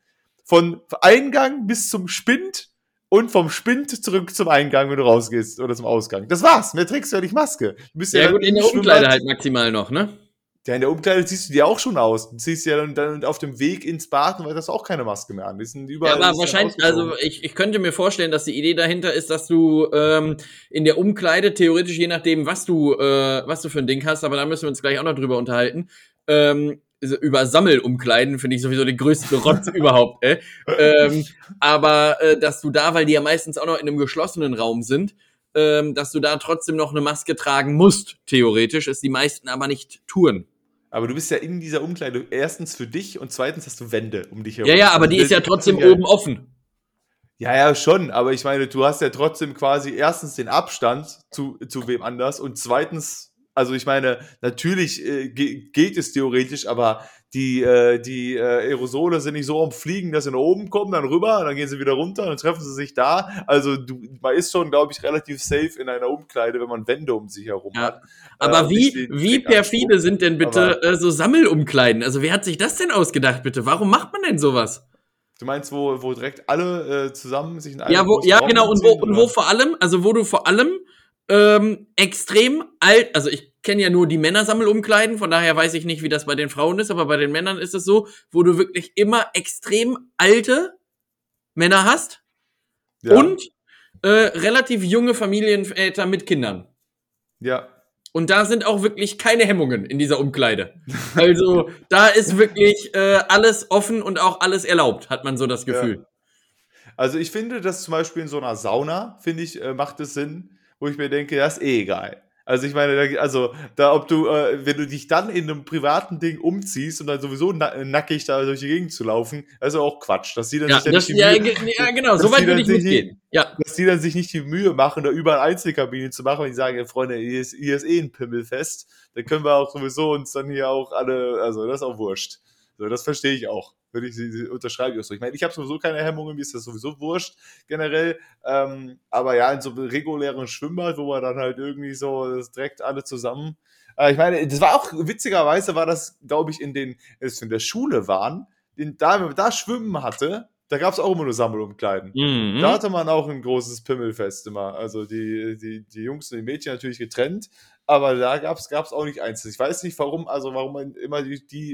Von Eingang bis zum Spind und vom Spind zurück zum Eingang, wenn du rausgehst oder zum Ausgang. Das war's. Mehr trägst du ja nicht Maske. Du bist ja, ja gut, in der Umkleide halt maximal noch, ne? Ja, in der Umkleide ziehst du die auch schon aus. Du ziehst ja dann, dann auf dem Weg ins Bad und hast auch keine Maske mehr an. Die sind überall. Ja, aber wahrscheinlich, also ich, ich könnte mir vorstellen, dass die Idee dahinter ist, dass du ähm, in der Umkleide theoretisch, je nachdem, was du, äh, was du für ein Ding hast, aber da müssen wir uns gleich auch noch drüber unterhalten, ähm, über Sammelumkleiden finde ich sowieso den größten Rotz überhaupt. Äh. Ähm, aber äh, dass du da, weil die ja meistens auch noch in einem geschlossenen Raum sind, ähm, dass du da trotzdem noch eine Maske tragen musst, theoretisch, ist die meisten aber nicht tun. Aber du bist ja in dieser Umkleide erstens für dich und zweitens hast du Wände um dich herum. Ja, ja, aber die ist ja trotzdem ja, oben offen. Ja, ja, schon, aber ich meine, du hast ja trotzdem quasi erstens den Abstand zu, zu wem anders und zweitens, also ich meine, natürlich äh, geht es theoretisch, aber die, äh, die äh, Aerosole sind nicht so umfliegen, dass sie nach oben kommen, dann rüber, dann gehen sie wieder runter, dann treffen sie sich da. Also du, man ist schon, glaube ich, relativ safe in einer Umkleide, wenn man Wände um sich herum ja. hat. Aber äh, wie, wie perfide sind denn bitte äh, so Sammelumkleiden? Also wer hat sich das denn ausgedacht, bitte? Warum macht man denn sowas? Du meinst, wo, wo direkt alle äh, zusammen sich in einem Ja, wo, ja genau, und wo, und wo vor allem, also wo du vor allem ähm, extrem alt, also ich kenne ja nur die Männersammelumkleiden, von daher weiß ich nicht, wie das bei den Frauen ist, aber bei den Männern ist es so, wo du wirklich immer extrem alte Männer hast ja. und äh, relativ junge Familienväter mit Kindern. Ja. Und da sind auch wirklich keine Hemmungen in dieser Umkleide. Also da ist wirklich äh, alles offen und auch alles erlaubt, hat man so das Gefühl. Ja. Also ich finde, dass zum Beispiel in so einer Sauna, finde ich, äh, macht es Sinn, wo ich mir denke, das ist eh egal. Also ich meine, also da, ob du, äh, wenn du dich dann in einem privaten Ding umziehst und dann sowieso na nackig da durch die Gegend zu laufen, also auch Quatsch. Dass die dann ja, sich das, ja, Mühe, ja, genau, so weit würde ich nicht gehen. Ja. Dass die dann sich nicht die Mühe machen, da überall Einzelkabinen zu machen und die sagen, ja, Freunde, hier ist, hier ist eh ein Pimmelfest, dann können wir auch sowieso uns dann hier auch alle, also das ist auch wurscht. So, das verstehe ich auch. Würde ich sie, sie unterschreibe ich auch so. Ich meine, ich habe sowieso keine Hemmungen, mir ist das sowieso wurscht generell. Ähm, aber ja, in so einem regulären Schwimmbad, wo man dann halt irgendwie so das direkt alle zusammen. Äh, ich meine, das war auch witzigerweise war das, glaube ich, in den, als wir in der Schule waren, den, da, wenn man da schwimmen hatte, da gab es auch immer nur Sammelumkleiden. Mhm. Da hatte man auch ein großes Pimmelfest immer. Also die, die, die Jungs und die Mädchen natürlich getrennt, aber da gab es auch nicht eins. Ich weiß nicht, warum, also warum man immer die, die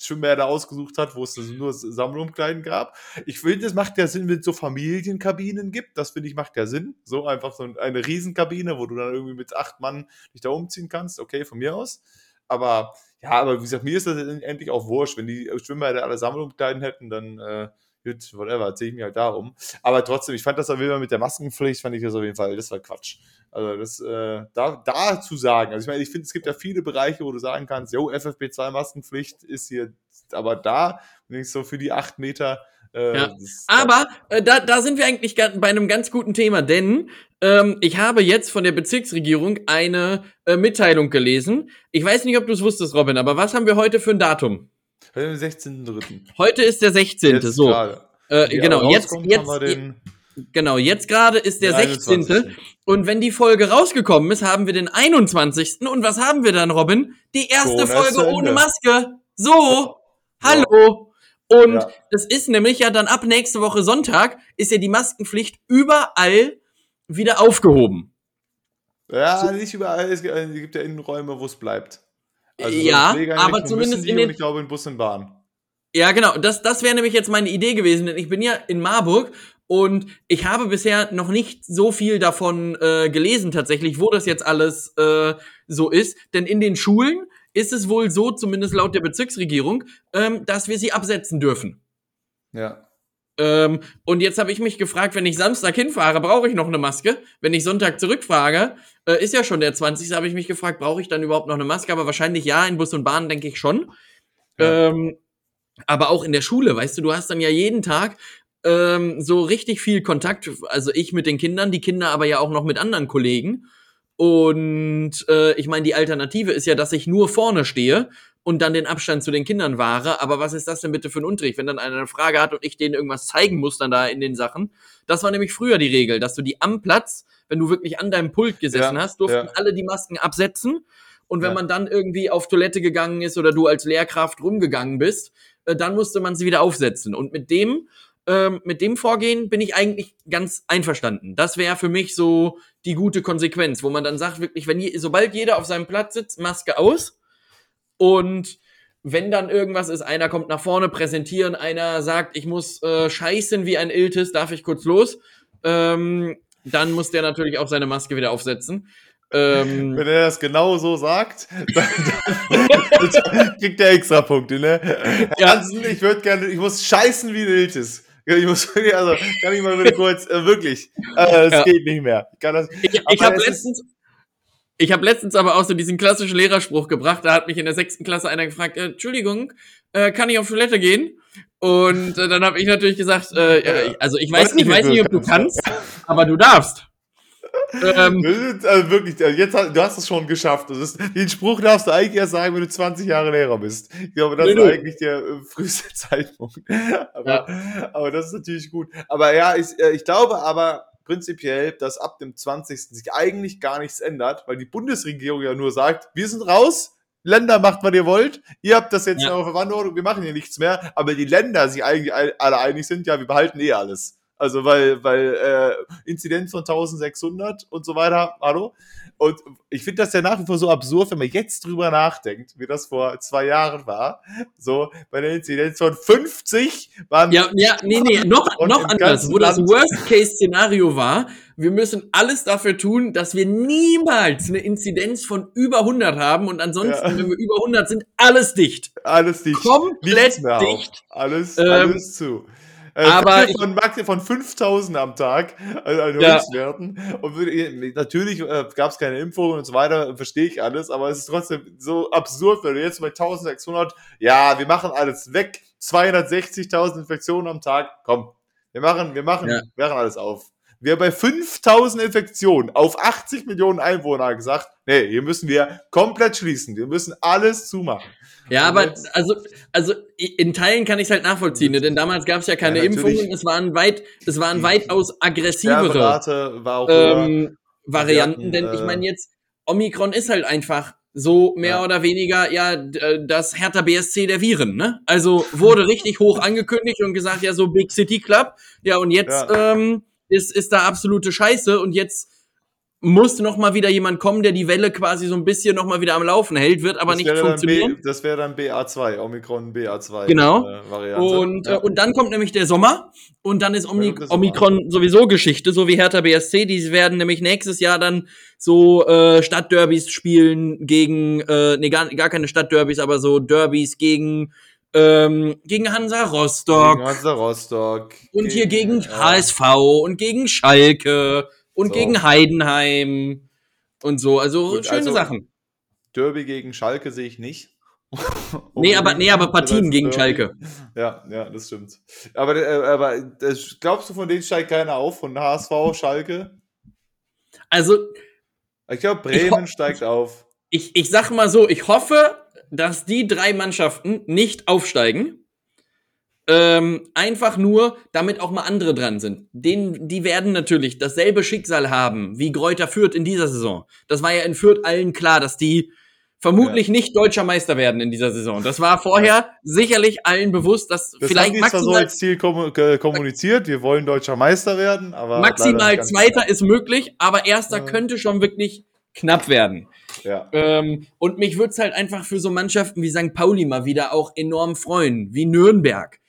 Schwimmbäder ausgesucht hat, wo es nur Sammlumkleiden gab. Ich finde, es macht ja Sinn, wenn es so Familienkabinen gibt. Das finde ich macht ja Sinn. So einfach so eine Riesenkabine, wo du dann irgendwie mit acht Mann dich da umziehen kannst. Okay, von mir aus. Aber ja, aber wie gesagt, mir ist das endlich auch wurscht. Wenn die Schwimmbäder alle Sammlumkleiden hätten, dann äh, gut, whatever, ziehe ich mich halt darum. Aber trotzdem, ich fand das auf jeden Fall mit der Maskenpflicht, fand ich das auf jeden Fall, das war Quatsch. Also das, äh, da, da zu sagen, also ich meine, ich finde, es gibt ja viele Bereiche, wo du sagen kannst, jo, FFP2 Maskenpflicht ist hier, aber da, wenn ich so für die acht Meter, äh, ja. Aber äh, da, da sind wir eigentlich bei einem ganz guten Thema, denn ähm, ich habe jetzt von der Bezirksregierung eine äh, Mitteilung gelesen. Ich weiß nicht, ob du es wusstest, Robin, aber was haben wir heute für ein Datum? Heute ist der 16.3. Heute ist der 16. Jetzt so. Äh, genau, jetzt, jetzt, genau, jetzt gerade ist der 16. 21. Und wenn die Folge rausgekommen ist, haben wir den 21. Und was haben wir dann, Robin? Die erste so, Folge ohne Maske. So, hallo. Und ja. das ist nämlich ja dann ab nächste Woche Sonntag ist ja die Maskenpflicht überall wieder aufgehoben. Ja, so. nicht überall. Es gibt ja Innenräume, wo es bleibt. Also ja, aber zumindest in den, ich glaube in Bus und Bahn. Ja, genau. Das, das wäre nämlich jetzt meine Idee gewesen, denn ich bin ja in Marburg und ich habe bisher noch nicht so viel davon äh, gelesen tatsächlich, wo das jetzt alles äh, so ist. Denn in den Schulen ist es wohl so, zumindest laut der Bezirksregierung, ähm, dass wir sie absetzen dürfen. Ja. Ähm, und jetzt habe ich mich gefragt, wenn ich Samstag hinfahre, brauche ich noch eine Maske? Wenn ich Sonntag zurückfrage, äh, ist ja schon der 20. habe ich mich gefragt, brauche ich dann überhaupt noch eine Maske? Aber wahrscheinlich ja, in Bus und Bahn denke ich schon. Ja. Ähm, aber auch in der Schule, weißt du, du hast dann ja jeden Tag ähm, so richtig viel Kontakt, also ich mit den Kindern, die Kinder aber ja auch noch mit anderen Kollegen. Und äh, ich meine, die Alternative ist ja, dass ich nur vorne stehe und dann den Abstand zu den Kindern wahre. Aber was ist das denn bitte für ein Unterricht, wenn dann einer eine Frage hat und ich denen irgendwas zeigen muss dann da in den Sachen? Das war nämlich früher die Regel, dass du die am Platz, wenn du wirklich an deinem Pult gesessen ja, hast, durften ja. alle die Masken absetzen. Und wenn ja. man dann irgendwie auf Toilette gegangen ist oder du als Lehrkraft rumgegangen bist, äh, dann musste man sie wieder aufsetzen. Und mit dem, ähm, mit dem Vorgehen bin ich eigentlich ganz einverstanden. Das wäre für mich so die gute Konsequenz, wo man dann sagt, wirklich, wenn je, sobald jeder auf seinem Platz sitzt, Maske aus Und wenn dann irgendwas ist, einer kommt nach vorne präsentieren, einer sagt, ich muss äh, scheißen wie ein Iltis, darf ich kurz los? Ähm, dann muss der natürlich auch seine Maske wieder aufsetzen. Ähm, Wenn er das genau so sagt, dann, dann kriegt er extra Punkte, ne? Ja. Hansen, ich würde gerne, ich muss scheißen wie ein Iltis. Ich muss also kann ich mal wieder kurz, äh, wirklich, äh, es ja. geht nicht mehr. Ich, ich, ich habe letztens, ich habe letztens aber auch so diesen klassischen Lehrerspruch gebracht. Da hat mich in der sechsten Klasse einer gefragt, äh, Entschuldigung, äh, kann ich auf Toilette gehen? Und äh, dann habe ich natürlich gesagt, äh, also ich weiß, ich weiß nicht, ob du kannst, aber du darfst. Ähm, also wirklich, also jetzt du hast es schon geschafft. Ist, den Spruch darfst du eigentlich erst sagen, wenn du 20 Jahre Lehrer bist. Ich glaube, das nee, ist eigentlich der äh, früheste Zeitpunkt. Aber, ja. aber das ist natürlich gut. Aber ja, ich, äh, ich glaube aber prinzipiell, dass ab dem 20. sich eigentlich gar nichts ändert, weil die Bundesregierung ja nur sagt, wir sind raus, Länder macht, was ihr wollt. Ihr habt das jetzt ja. auf Verantwortung, wir machen hier nichts mehr. Aber die Länder sich eigentlich alle einig sind, ja, wir behalten eh alles. Also weil, weil äh, Inzidenz von 1600 und so weiter, hallo? Und ich finde das ja nach wie vor so absurd, wenn man jetzt drüber nachdenkt, wie das vor zwei Jahren war. So, bei der Inzidenz von 50 waren. Ja, ja, nee, nee, noch, noch anders, wo das Worst-Case-Szenario war. Wir müssen alles dafür tun, dass wir niemals eine Inzidenz von über 100 haben und ansonsten, ja. wenn wir über 100 sind, alles dicht. Alles dicht. Komplett dicht. Alles, ähm, alles zu. Äh, aber von, Max, von 5000 am Tag also an ja. Höchstwerten. Und natürlich äh, gab es keine Impfungen und so weiter, verstehe ich alles, aber es ist trotzdem so absurd, wenn du jetzt bei 1600, ja, wir machen alles weg, 260.000 Infektionen am Tag, komm, wir machen, wir machen, ja. wir machen alles auf. Wir haben bei 5000 Infektionen auf 80 Millionen Einwohner gesagt, nee, hier müssen wir komplett schließen. Wir müssen alles zumachen. Ja, aber also, also in Teilen kann ich es halt nachvollziehen, ne? denn damals gab es ja keine ja, Impfungen. Es waren weit, es waren weitaus aggressivere war ähm, Varianten, denn ich äh, meine jetzt Omikron ist halt einfach so mehr ja. oder weniger ja äh, das Hertha BSC der Viren, ne? Also wurde richtig hoch angekündigt und gesagt, ja so Big City Club, ja und jetzt ja. ähm, ist, ist da absolute Scheiße und jetzt muss noch mal wieder jemand kommen, der die Welle quasi so ein bisschen noch mal wieder am Laufen hält, wird aber das nicht funktionieren. B, das wäre dann BA2, Omikron BA2 genau. Äh, Variante. Und, ja. äh, und dann kommt nämlich der Sommer und dann ist Omik Omikron sowieso Geschichte, so wie Hertha BSC. Die werden nämlich nächstes Jahr dann so äh, Stadtderbys spielen gegen, äh, nee, gar, gar keine Stadtderbys, aber so Derbys gegen ähm, gegen Hansa Rostock. Gegen Hansa Rostock. Und gegen, hier gegen ja. HSV und gegen Schalke und so. gegen Heidenheim und so. Also Gut, schöne also, Sachen. Derby gegen Schalke sehe ich nicht. nee, aber, nee, aber Partien gegen Schalke. Ja, ja, das stimmt. Aber, äh, aber das, glaubst du, von denen steigt keiner auf? Von HSV, Schalke? Also. Ich glaube, Bremen ich steigt auf. Ich, ich sag mal so, ich hoffe, dass die drei Mannschaften nicht aufsteigen. Ähm, einfach nur, damit auch mal andere dran sind. Den, die werden natürlich dasselbe Schicksal haben wie Gräuter Fürth in dieser Saison. Das war ja in Fürth allen klar, dass die vermutlich ja. nicht deutscher Meister werden in dieser Saison. Das war vorher ja. sicherlich allen bewusst, dass das vielleicht haben maximal so als Ziel kommuniziert. Wir wollen deutscher Meister werden, aber maximal Zweiter ist möglich, aber Erster ja. könnte schon wirklich knapp werden. Ja. Ähm, und mich würde es halt einfach für so Mannschaften wie St. Pauli mal wieder auch enorm freuen, wie Nürnberg,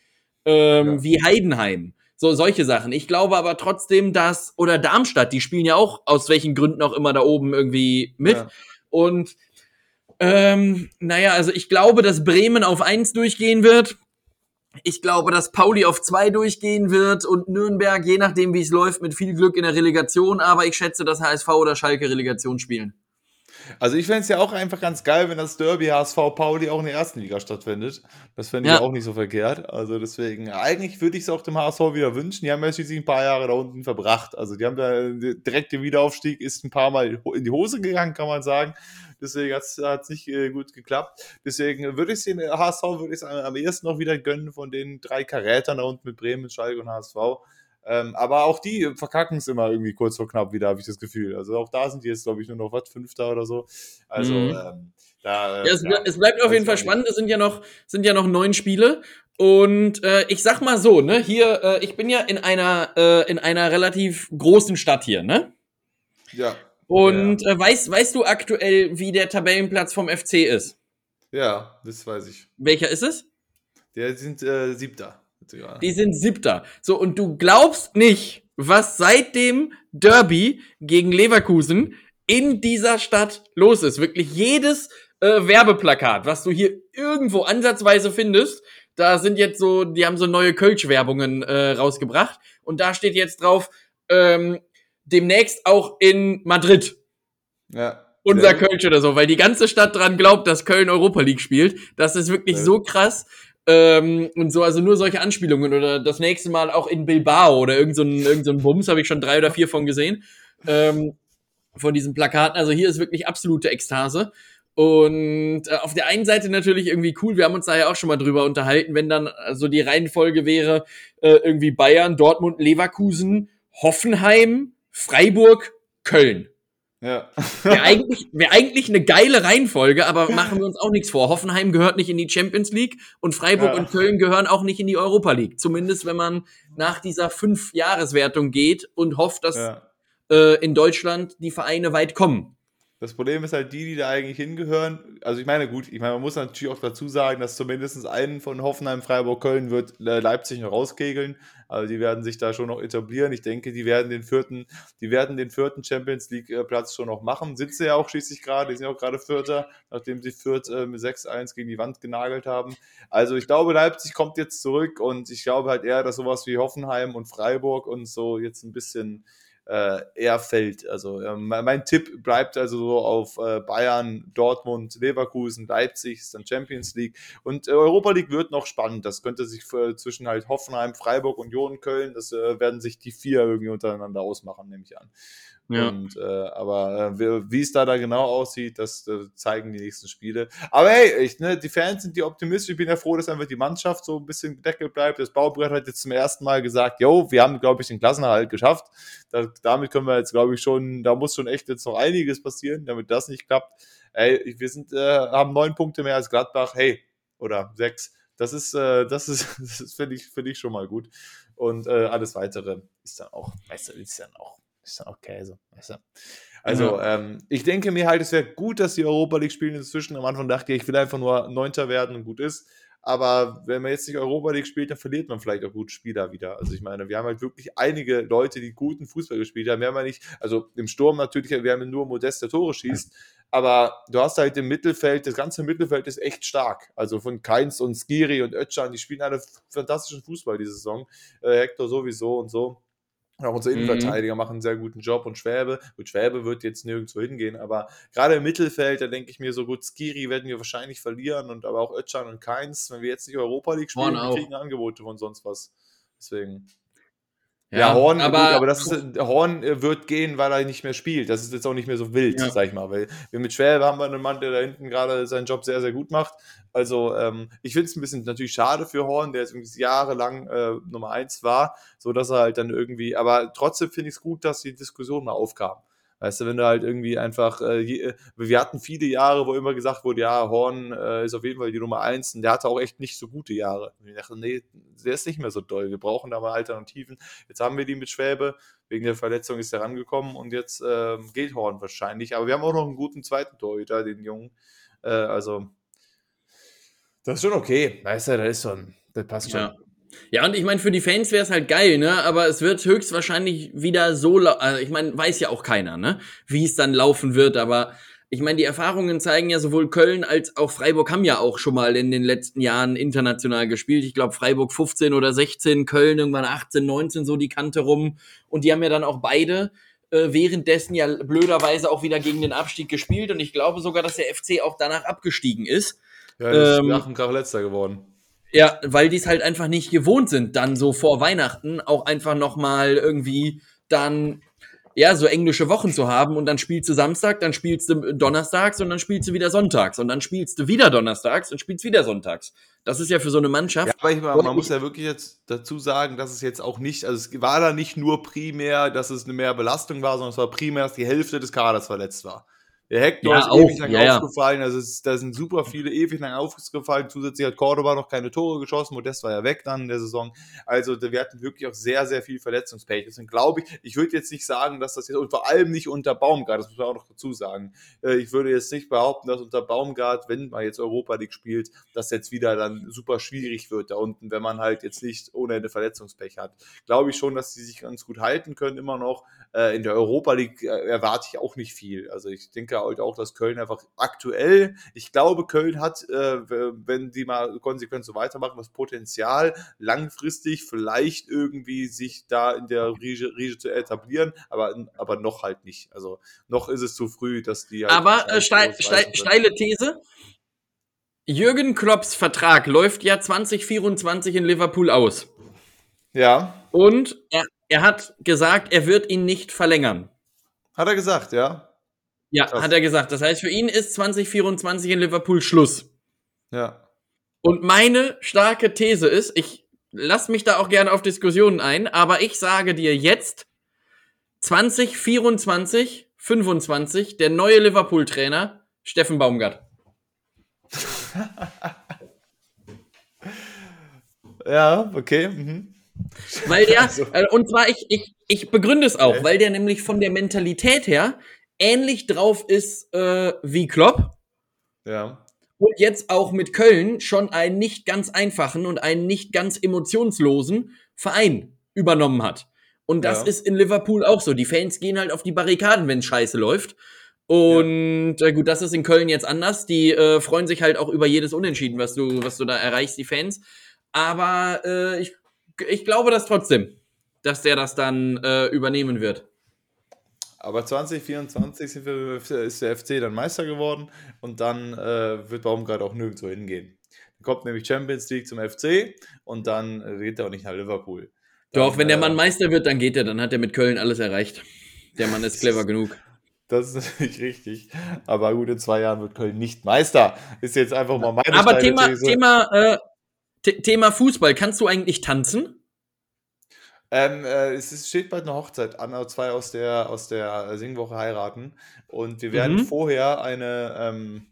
ähm, ja. wie Heidenheim. So, solche Sachen. Ich glaube aber trotzdem, dass, oder Darmstadt, die spielen ja auch aus welchen Gründen auch immer da oben irgendwie mit. Ja. Und ähm, naja, also ich glaube, dass Bremen auf eins durchgehen wird. Ich glaube, dass Pauli auf zwei durchgehen wird und Nürnberg, je nachdem wie es läuft, mit viel Glück in der Relegation. Aber ich schätze, dass HSV oder Schalke Relegation spielen. Also ich fände es ja auch einfach ganz geil, wenn das Derby HSV Pauli auch in der ersten Liga stattfindet. Das fände ich ja. auch nicht so verkehrt. Also deswegen, eigentlich würde ich es auch dem HSV wieder wünschen. Die haben ja schließlich ein paar Jahre da unten verbracht. Also die haben da direkt den Wiederaufstieg, ist ein paar Mal in die Hose gegangen, kann man sagen. Deswegen hat es nicht äh, gut geklappt. Deswegen würde ich es den HSV würde ich am ehesten noch wieder gönnen von den drei Karätern da unten mit Bremen, Schalke und HSV. Ähm, aber auch die verkacken es immer irgendwie kurz vor knapp wieder, habe ich das Gefühl. Also auch da sind die jetzt, glaube ich, nur noch was, Fünfter oder so. Also mhm. ähm, da, ja, es, ja, es bleibt auf jeden Fall spannend. Es sind ja noch, sind ja noch neun Spiele. Und äh, ich sag mal so, ne, hier, äh, ich bin ja in einer, äh, in einer relativ großen Stadt hier, ne? Ja. Und ja. Äh, weißt, weißt du aktuell, wie der Tabellenplatz vom FC ist? Ja, das weiß ich. Welcher ist es? Der sind äh, siebter. Die sind siebter. So, und du glaubst nicht, was seit dem Derby gegen Leverkusen in dieser Stadt los ist. Wirklich jedes äh, Werbeplakat, was du hier irgendwo ansatzweise findest, da sind jetzt so, die haben so neue Kölsch-Werbungen äh, rausgebracht und da steht jetzt drauf, ähm, demnächst auch in Madrid. Ja. Unser ja. Kölsch oder so, weil die ganze Stadt dran glaubt, dass Köln Europa League spielt. Das ist wirklich ja. so krass. Ähm, und so, also nur solche Anspielungen oder das nächste Mal auch in Bilbao oder irgendein so irgend so Bums, habe ich schon drei oder vier von gesehen. Ähm, von diesen Plakaten. Also hier ist wirklich absolute Ekstase. Und äh, auf der einen Seite natürlich irgendwie cool, wir haben uns da ja auch schon mal drüber unterhalten, wenn dann also die Reihenfolge wäre äh, irgendwie Bayern, Dortmund, Leverkusen, Hoffenheim, Freiburg, Köln. Ja. Wäre eigentlich, wär eigentlich eine geile Reihenfolge, aber machen wir uns auch nichts vor. Hoffenheim gehört nicht in die Champions League und Freiburg ja. und Köln gehören auch nicht in die Europa League. Zumindest wenn man nach dieser Fünf-Jahres-Wertung geht und hofft, dass ja. äh, in Deutschland die Vereine weit kommen. Das Problem ist halt die, die da eigentlich hingehören. Also ich meine, gut, ich meine, man muss natürlich auch dazu sagen, dass zumindest einen von Hoffenheim, Freiburg, Köln wird äh, Leipzig noch rauskegeln. Also die werden sich da schon noch etablieren. Ich denke, die werden den vierten, die werden den vierten Champions League äh, Platz schon noch machen. Sitzen ja auch schließlich gerade, die sind ja auch gerade Vierter, nachdem sie Fürth mit 6-1 gegen die Wand genagelt haben. Also ich glaube, Leipzig kommt jetzt zurück und ich glaube halt eher, dass sowas wie Hoffenheim und Freiburg und so jetzt ein bisschen äh, eher fällt. Also äh, mein Tipp bleibt also so auf äh, Bayern, Dortmund, Leverkusen, Leipzig, ist dann Champions League und äh, Europa League wird noch spannend. Das könnte sich für, zwischen halt Hoffenheim, Freiburg, Union, Köln, das äh, werden sich die vier irgendwie untereinander ausmachen, nehme ich an. Ja. Und, äh, aber äh, wie es da, da genau aussieht, das äh, zeigen die nächsten Spiele. Aber hey, ich, ne, die Fans sind die optimistisch. Ich bin ja froh, dass einfach die Mannschaft so ein bisschen gedeckelt bleibt. Das Baubrett hat jetzt zum ersten Mal gesagt, yo, wir haben, glaube ich, den Klassenerhalt geschafft. Da, damit können wir jetzt, glaube ich, schon, da muss schon echt jetzt noch einiges passieren, damit das nicht klappt. Ey, wir sind, äh, haben neun Punkte mehr als Gladbach. Hey, oder sechs. Das ist, äh, das ist, das finde ich, finde ich schon mal gut. Und äh, alles weitere ist dann auch, weißt du, ist dann auch ist dann auch Käse. Weißt du? Also, ja. ähm, ich denke mir halt, es wäre gut, dass die Europa League spielen. Inzwischen am Anfang dachte ich, ich will einfach nur Neunter werden und gut ist. Aber wenn man jetzt nicht Europa League spielt, dann verliert man vielleicht auch gute Spieler wieder. Also ich meine, wir haben halt wirklich einige Leute, die guten Fußball gespielt haben. Wir haben ja nicht, also im Sturm natürlich, wir haben nur Modest, der Tore schießt. Aber du hast halt im Mittelfeld, das ganze Mittelfeld ist echt stark. Also von Keins und Skiri und Ötchan, die spielen alle fantastischen Fußball diese Saison. Äh, Hector sowieso und so. Auch unsere mhm. Innenverteidiger mhm. machen einen sehr guten Job und Schwäbe, gut, Schwäbe wird jetzt nirgendwo hingehen, aber gerade im Mittelfeld, da denke ich mir so gut, Skiri werden wir wahrscheinlich verlieren und aber auch Ötchan und Keins, wenn wir jetzt nicht Europa League spielen, kriegen Angebote von sonst was. Deswegen. Ja, ja Horn, aber, gut, aber das ist, Horn äh, wird gehen, weil er nicht mehr spielt. Das ist jetzt auch nicht mehr so wild, ja. sag ich mal. Weil wir mit Schwäbe haben wir einen Mann, der da hinten gerade seinen Job sehr, sehr gut macht. Also ähm, ich finde es ein bisschen natürlich schade für Horn, der jetzt irgendwie jahrelang äh, Nummer eins war, so dass er halt dann irgendwie, aber trotzdem finde ich es gut, dass die Diskussion mal aufkam. Weißt du, wenn du halt irgendwie einfach, äh, je, wir hatten viele Jahre, wo immer gesagt wurde, ja, Horn äh, ist auf jeden Fall die Nummer eins und der hatte auch echt nicht so gute Jahre. Und ich dachte, nee, der ist nicht mehr so doll, wir brauchen da mal Alternativen. Jetzt haben wir die mit Schwäbe, wegen der Verletzung ist er rangekommen und jetzt äh, geht Horn wahrscheinlich. Aber wir haben auch noch einen guten zweiten Torhüter, den Jungen. Äh, also, das ist schon okay. Weißt du, das ist schon, das passt schon. Ja. Ja, und ich meine, für die Fans wäre es halt geil, ne? Aber es wird höchstwahrscheinlich wieder so, also ich meine, weiß ja auch keiner, ne? Wie es dann laufen wird, aber ich meine, die Erfahrungen zeigen ja sowohl Köln als auch Freiburg haben ja auch schon mal in den letzten Jahren international gespielt. Ich glaube, Freiburg 15 oder 16, Köln irgendwann 18, 19 so die Kante rum. Und die haben ja dann auch beide äh, währenddessen ja blöderweise auch wieder gegen den Abstieg gespielt. Und ich glaube sogar, dass der FC auch danach abgestiegen ist. Ja, ähm, ist nach dem Krach letzter geworden. Ja, weil die es halt einfach nicht gewohnt sind, dann so vor Weihnachten auch einfach nochmal irgendwie dann ja, so englische Wochen zu haben und dann spielst du Samstag, dann spielst du Donnerstags und dann spielst du wieder Sonntags und dann spielst du wieder Donnerstags und spielst wieder Sonntags. Das ist ja für so eine Mannschaft. Ja, aber ich, man, man muss ja wirklich jetzt dazu sagen, dass es jetzt auch nicht, also es war da nicht nur primär, dass es eine mehr Belastung war, sondern es war primär, dass die Hälfte des Kaders verletzt war. Der Hector ja, ist auch, ewig lang ja, aufgefallen, also es, da sind super viele ewig lang aufgefallen. Zusätzlich hat Cordoba noch keine Tore geschossen, Modest war ja weg dann in der Saison. Also wir hatten wirklich auch sehr, sehr viel Verletzungspech. Deswegen glaube ich, ich würde jetzt nicht sagen, dass das jetzt, und vor allem nicht unter Baumgart, das muss man auch noch dazu sagen. Äh, ich würde jetzt nicht behaupten, dass unter Baumgart, wenn man jetzt Europa League spielt, das jetzt wieder dann super schwierig wird da unten, wenn man halt jetzt nicht ohne Ende Verletzungspech hat. Glaube ich schon, dass die sich ganz gut halten können immer noch. Äh, in der Europa League äh, erwarte ich auch nicht viel. Also ich denke halt auch, dass Köln einfach aktuell, ich glaube, Köln hat, äh, wenn die mal konsequent so weitermachen, das Potenzial, langfristig vielleicht irgendwie sich da in der Riege, Riege zu etablieren, aber, aber noch halt nicht. Also noch ist es zu früh, dass die halt Aber äh, steil, steil, steile These. Jürgen Klopps Vertrag läuft ja 2024 in Liverpool aus. Ja. Und er, er hat gesagt, er wird ihn nicht verlängern. Hat er gesagt, ja? Ja, Krass. hat er gesagt. Das heißt, für ihn ist 2024 in Liverpool Schluss. Ja. Und meine starke These ist, ich lass mich da auch gerne auf Diskussionen ein, aber ich sage dir jetzt, 2024, 25, der neue Liverpool-Trainer, Steffen Baumgart. ja, okay. Mhm. Weil der, also. äh, und zwar, ich, ich, ich begründe es auch, okay. weil der nämlich von der Mentalität her ähnlich drauf ist äh, wie Klopp. Ja. Und jetzt auch mit Köln schon einen nicht ganz einfachen und einen nicht ganz emotionslosen Verein übernommen hat. Und das ja. ist in Liverpool auch so. Die Fans gehen halt auf die Barrikaden, wenn Scheiße läuft. Und ja. äh, gut, das ist in Köln jetzt anders. Die äh, freuen sich halt auch über jedes Unentschieden, was du, was du da erreichst, die Fans. Aber äh, ich, ich glaube das trotzdem, dass der das dann äh, übernehmen wird. Aber 2024 wir, ist der FC dann Meister geworden und dann äh, wird Baumgart auch nirgendwo hingehen. Dann kommt nämlich Champions League zum FC und dann geht er auch nicht nach Liverpool. Dann, Doch, wenn der Mann äh, Meister wird, dann geht er, dann hat er mit Köln alles erreicht. Der Mann ist clever genug. Das ist natürlich richtig. Aber gut, in zwei Jahren wird Köln nicht Meister. Ist jetzt einfach mal meine Aber Thema. Thema, äh, Thema Fußball. Kannst du eigentlich tanzen? Ähm, äh, es steht bald eine Hochzeit an, zwei aus der, aus der Singwoche heiraten. Und wir werden mhm. vorher eine, ähm,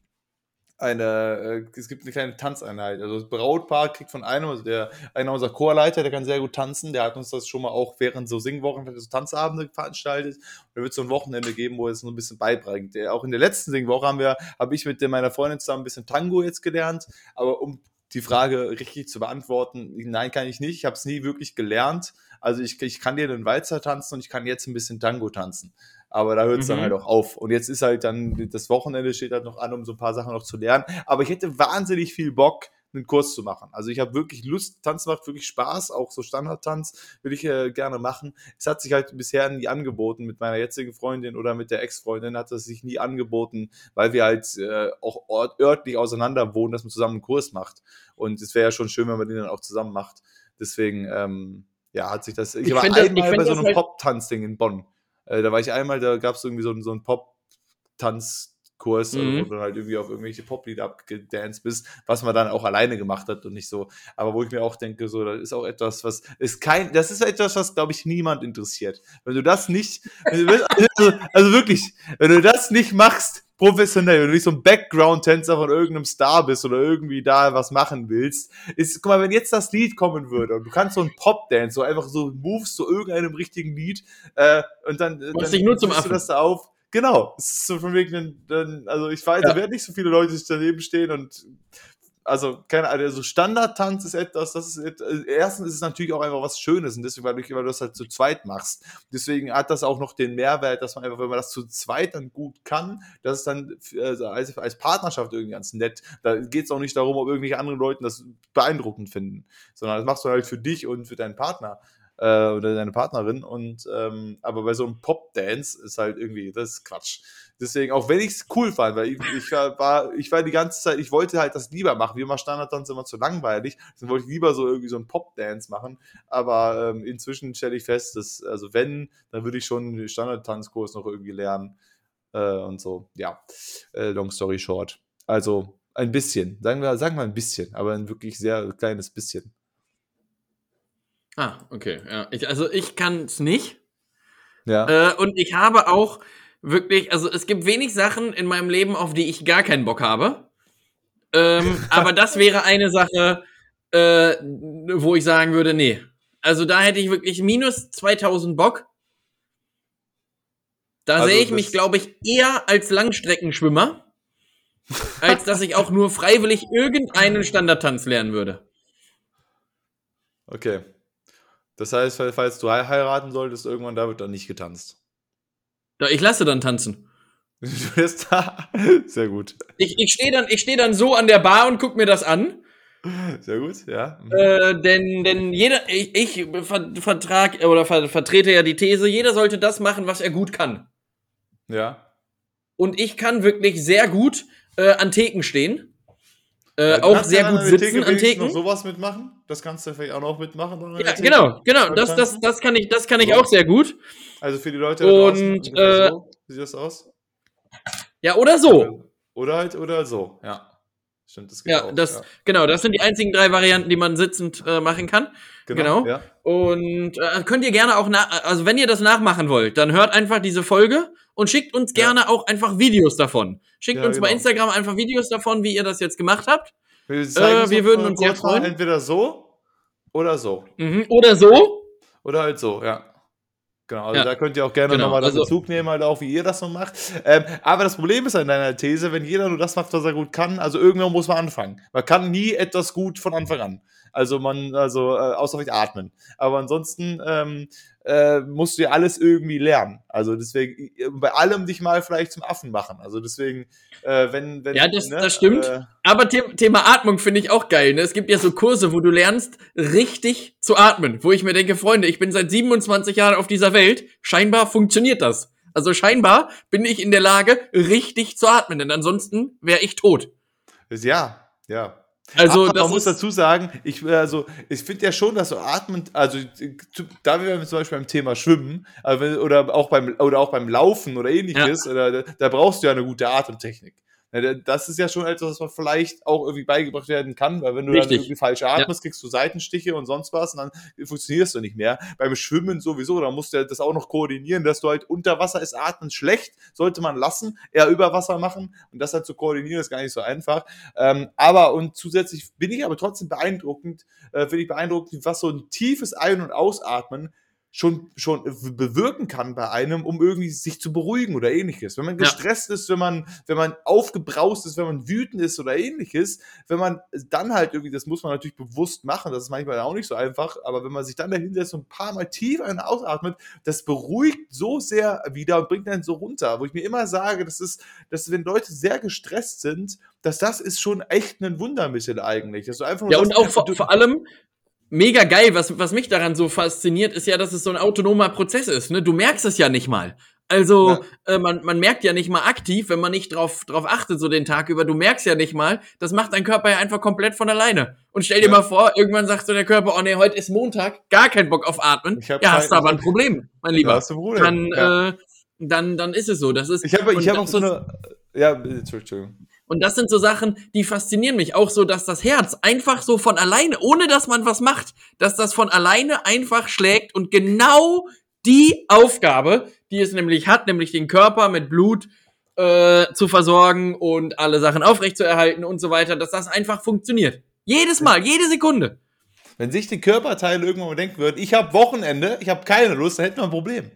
eine, äh, es gibt eine kleine Tanzeinheit. Also das Brautpaar kriegt von einem, also der, einer unserer Chorleiter, der kann sehr gut tanzen, der hat uns das schon mal auch während so Singwochen, so Tanzabende veranstaltet. Und da wird es so ein Wochenende geben, wo er es so ein bisschen beibringt. Der, auch in der letzten Singwoche haben wir, habe ich mit meiner Freundin zusammen ein bisschen Tango jetzt gelernt. Aber um die Frage richtig zu beantworten, nein, kann ich nicht. Ich habe es nie wirklich gelernt. Also ich, ich kann dir den Walzer tanzen und ich kann jetzt ein bisschen Tango tanzen. Aber da hört es mhm. dann halt auch auf. Und jetzt ist halt dann, das Wochenende steht halt noch an, um so ein paar Sachen noch zu lernen. Aber ich hätte wahnsinnig viel Bock, einen Kurs zu machen. Also ich habe wirklich Lust, Tanz macht wirklich Spaß, auch so Standardtanz will ich äh, gerne machen. Es hat sich halt bisher nie angeboten mit meiner jetzigen Freundin oder mit der Ex-Freundin hat es sich nie angeboten, weil wir halt äh, auch örtlich auseinander wohnen, dass man zusammen einen Kurs macht. Und es wäre ja schon schön, wenn man den dann auch zusammen macht. Deswegen, ähm, ja, hat sich das. Ich, ich war einmal bei so einem halt Pop-Tanz-Ding in Bonn. Äh, da war ich einmal, da gab es irgendwie so, so einen Pop-Tanz- Kurs, mhm. wo du halt irgendwie auf irgendwelche Poplieder abgedanced bist, was man dann auch alleine gemacht hat und nicht so. Aber wo ich mir auch denke, so, das ist auch etwas, was ist kein, das ist etwas, was, glaube ich, niemand interessiert. Wenn du das nicht, also, also, wirklich, wenn du das nicht machst, professionell, wenn du nicht so ein Background-Tänzer von irgendeinem Star bist oder irgendwie da was machen willst, ist, guck mal, wenn jetzt das Lied kommen würde und du kannst so ein Pop-Dance, so einfach so Moves zu irgendeinem richtigen Lied, äh, und dann, dann dich nur zum du das da auf. Genau, es ist so von wegen, also ich weiß, ja. da werden nicht so viele Leute sich daneben stehen und also keine Ahnung, also Standardtanz ist etwas, das ist also erstens ist es natürlich auch einfach was Schönes und deswegen, weil du, weil du das halt zu zweit machst. Deswegen hat das auch noch den Mehrwert, dass man einfach, wenn man das zu zweit dann gut kann, dass es dann also als, als Partnerschaft irgendwie ganz nett. Da geht es auch nicht darum, ob irgendwelche anderen Leute das beeindruckend finden, sondern das machst du halt für dich und für deinen Partner äh, oder deine Partnerin. Und ähm, aber bei so einem Pop-Dance ist halt irgendwie, das ist Quatsch. Deswegen, auch wenn ich es cool fand, weil ich, ich, war, ich war die ganze Zeit, ich wollte halt das lieber machen. Wie immer Standardtanz immer zu langweilig. Dann wollte ich lieber so irgendwie so einen Pop-Dance machen. Aber ähm, inzwischen stelle ich fest, dass, also wenn, dann würde ich schon den Standardtanzkurs noch irgendwie lernen. Äh, und so, ja. Äh, long story short. Also ein bisschen, sagen wir, sagen wir ein bisschen, aber ein wirklich sehr kleines bisschen. Ah, okay. Ja. Ich, also ich kann es nicht. Ja. Äh, und ich habe auch wirklich, also es gibt wenig Sachen in meinem Leben, auf die ich gar keinen Bock habe. Ähm, aber das wäre eine Sache, äh, wo ich sagen würde, nee. Also da hätte ich wirklich minus 2000 Bock. Da also sehe ich mich, glaube ich, eher als Langstreckenschwimmer, als dass ich auch nur freiwillig irgendeinen Standardtanz lernen würde. Okay. Das heißt, falls du heiraten solltest, irgendwann da wird dann nicht getanzt. Ja, ich lasse dann tanzen. Du bist da. Sehr gut. Ich, ich stehe dann, steh dann so an der Bar und guck mir das an. Sehr gut, ja. Mhm. Äh, denn, denn jeder, ich, ich vertrag oder ver, vertrete ja die These, jeder sollte das machen, was er gut kann. Ja. Und ich kann wirklich sehr gut äh, an Theken stehen. Äh, auch sehr gut sitzen an Theken. Noch sowas mitmachen? Das kannst du vielleicht auch noch mitmachen. Ja, genau, genau. Das, das, das kann ich, das kann ich auch sehr gut. Also für die Leute und äh, so, wie sieht das aus? Ja, oder so. Oder halt, oder so, ja. Stimmt, das geht ja, auch, das, ja. genau, das sind die einzigen drei Varianten, die man sitzend äh, machen kann. Genau. genau. Ja. Und äh, könnt ihr gerne auch also wenn ihr das nachmachen wollt, dann hört einfach diese Folge und schickt uns gerne ja. auch einfach Videos davon. Schickt uns genau. bei Instagram einfach Videos davon, wie ihr das jetzt gemacht habt. Wir, äh, wir würden uns sehr freuen. Entweder so oder so. Mhm. Oder so. Oder halt so, ja. Genau, also ja. da könnt ihr auch gerne genau. nochmal also, Bezug nehmen, halt auch, wie ihr das so macht. Ähm, aber das Problem ist an deiner These, wenn jeder nur das macht, was er gut kann, also irgendwann muss man anfangen. Man kann nie etwas gut von Anfang an. Also man, also äh, außer vielleicht atmen. Aber ansonsten ähm, äh, musst du ja alles irgendwie lernen. Also deswegen, bei allem dich mal vielleicht zum Affen machen. Also deswegen, äh, wenn, wenn. Ja, das, ne, das stimmt. Äh, Aber The Thema Atmung finde ich auch geil. Ne? Es gibt ja so Kurse, wo du lernst, richtig zu atmen. Wo ich mir denke, Freunde, ich bin seit 27 Jahren auf dieser Welt. Scheinbar funktioniert das. Also scheinbar bin ich in der Lage, richtig zu atmen, denn ansonsten wäre ich tot. Ja, ja. Also Aber man muss dazu sagen, ich also ich finde ja schon, dass so atmen, also da wir zum Beispiel beim Thema Schwimmen oder auch beim oder auch beim Laufen oder ähnliches, ja. da, da brauchst du ja eine gute Atemtechnik. Das ist ja schon etwas, was man vielleicht auch irgendwie beigebracht werden kann, weil wenn du Richtig. dann irgendwie falsch atmest, ja. kriegst du Seitenstiche und sonst was und dann funktionierst du nicht mehr. Beim Schwimmen sowieso, da musst du das auch noch koordinieren, dass du halt unter Wasser ist atmen schlecht, sollte man lassen, eher über Wasser machen und das halt zu koordinieren ist gar nicht so einfach. Ähm, aber und zusätzlich bin ich aber trotzdem beeindruckend, äh, finde ich beeindruckend, was so ein tiefes Ein- und Ausatmen schon, schon bewirken kann bei einem, um irgendwie sich zu beruhigen oder ähnliches. Wenn man gestresst ja. ist, wenn man, wenn man aufgebraust ist, wenn man wütend ist oder ähnliches, wenn man dann halt irgendwie, das muss man natürlich bewusst machen, das ist manchmal auch nicht so einfach, aber wenn man sich dann dahinsetzt und ein paar Mal tief ein- ausatmet, das beruhigt so sehr wieder und bringt einen so runter, wo ich mir immer sage, das ist, dass wenn Leute sehr gestresst sind, dass das ist schon echt ein Wundermittel eigentlich. Dass du einfach ja, und auch vor, vor allem, mega geil. Was, was mich daran so fasziniert, ist ja, dass es so ein autonomer Prozess ist. Ne? Du merkst es ja nicht mal. Also ja. äh, man, man merkt ja nicht mal aktiv, wenn man nicht drauf, drauf achtet, so den Tag über. Du merkst ja nicht mal, das macht dein Körper ja einfach komplett von alleine. Und stell dir ja. mal vor, irgendwann sagt so der Körper, oh nee, heute ist Montag, gar kein Bock auf Atmen. Ja, hast du aber ein Problem, mein Lieber. hast du ein Problem. Dann, ja. äh, dann, dann ist es so. Das ist, ich habe ich hab auch so eine. Ja, Entschuldigung. Und das sind so Sachen, die faszinieren mich. Auch so, dass das Herz einfach so von alleine, ohne dass man was macht, dass das von alleine einfach schlägt und genau die Aufgabe, die es nämlich hat, nämlich den Körper mit Blut äh, zu versorgen und alle Sachen aufrechtzuerhalten und so weiter, dass das einfach funktioniert. Jedes Mal, jede Sekunde. Wenn sich die Körperteile irgendwann mal denken würden, ich habe Wochenende, ich habe keine Lust, dann hätten wir ein Problem.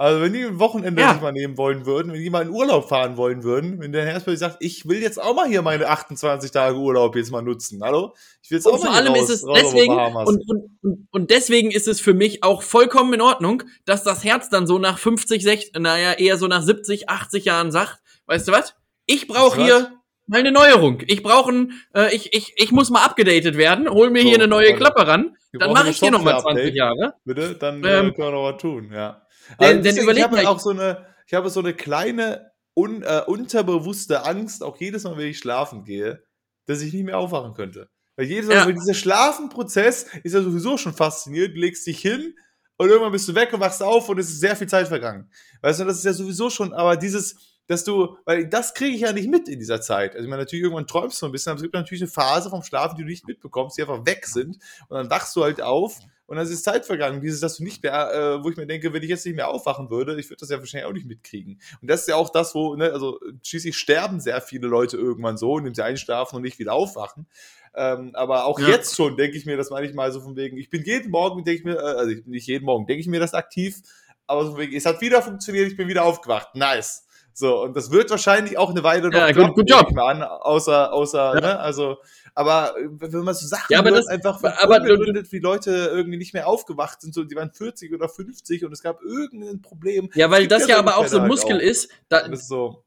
Also wenn die ein Wochenende ja. sich mal nehmen wollen würden, wenn die mal in Urlaub fahren wollen würden, wenn der Herr sagt, ich will jetzt auch mal hier meine 28 Tage Urlaub jetzt mal nutzen, hallo? Ich will jetzt und auch vor allem raus, ist es deswegen und, und, und deswegen ist es für mich auch vollkommen in Ordnung, dass das Herz dann so nach 50, 60, naja eher so nach 70, 80 Jahren sagt, weißt du was? Ich brauche hier mal eine Neuerung. Ich brauche ein, äh, ich, ich, ich muss mal abgedatet werden, hol mir so, hier eine neue Klappe ran, dann mache ich hier noch mal 20 Jahre. Bitte, dann äh, ähm, können wir noch was tun, ja. Denn, denn ich habe auch so eine, ich habe so eine kleine un, äh, unterbewusste Angst, auch jedes Mal, wenn ich schlafen gehe, dass ich nicht mehr aufwachen könnte. Weil jedes Mal, ja. dieser Schlafenprozess ist ja sowieso schon faszinierend. Du legst dich hin und irgendwann bist du weg und wachst auf und es ist sehr viel Zeit vergangen. Weißt du, das ist ja sowieso schon, aber dieses, dass du, weil das kriege ich ja nicht mit in dieser Zeit. Also ich meine, natürlich irgendwann träumst du ein bisschen, aber es gibt natürlich eine Phase vom Schlafen, die du nicht mitbekommst, die einfach weg sind und dann wachst du halt auf und dann ist Zeit vergangen. Dieses, dass du nicht mehr, äh, wo ich mir denke, wenn ich jetzt nicht mehr aufwachen würde, ich würde das ja wahrscheinlich auch nicht mitkriegen. Und das ist ja auch das, wo, ne, also schließlich sterben sehr viele Leute irgendwann so, indem sie einschlafen und nicht wieder aufwachen. Ähm, aber auch ja. jetzt schon denke ich mir das manchmal so von wegen, ich bin jeden Morgen, denke ich mir, äh, also nicht jeden Morgen, denke ich mir das aktiv, aber so von wegen, es hat wieder funktioniert, ich bin wieder aufgewacht. Nice. So, und das wird wahrscheinlich auch eine Weile noch ja, gut, gut Job. An, außer, außer, ja. ne, also, aber wenn man so Sachen ja, aber hört, das, einfach aber begründet, wie Leute irgendwie nicht mehr aufgewacht sind, so, die waren 40 oder 50 und es gab irgendein Problem. Ja, weil das ja aber auch so ein Muskel halt ist, da, das ist so.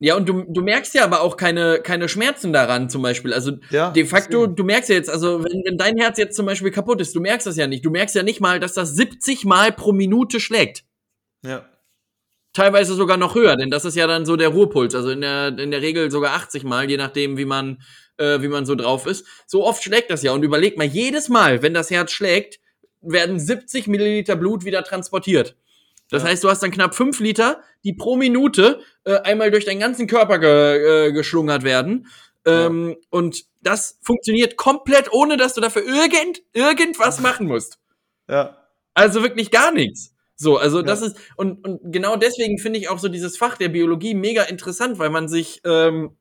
Ja, und du, du merkst ja aber auch keine, keine Schmerzen daran, zum Beispiel. Also ja, de facto, du merkst ja jetzt, also wenn, wenn dein Herz jetzt zum Beispiel kaputt ist, du merkst das ja nicht. Du merkst ja nicht mal, dass das 70 Mal pro Minute schlägt. Ja. Teilweise sogar noch höher, denn das ist ja dann so der Ruhepuls. Also in der, in der Regel sogar 80 Mal, je nachdem, wie man, äh, wie man so drauf ist. So oft schlägt das ja. Und überleg mal, jedes Mal, wenn das Herz schlägt, werden 70 Milliliter Blut wieder transportiert. Das ja. heißt, du hast dann knapp fünf Liter, die pro Minute äh, einmal durch deinen ganzen Körper ge äh, geschlungert werden. Ähm, ja. Und das funktioniert komplett, ohne dass du dafür irgend, irgendwas machen musst. Ja. Also wirklich gar nichts. So, also ja. das ist, und, und genau deswegen finde ich auch so dieses Fach der Biologie mega interessant, weil man sich, ähm,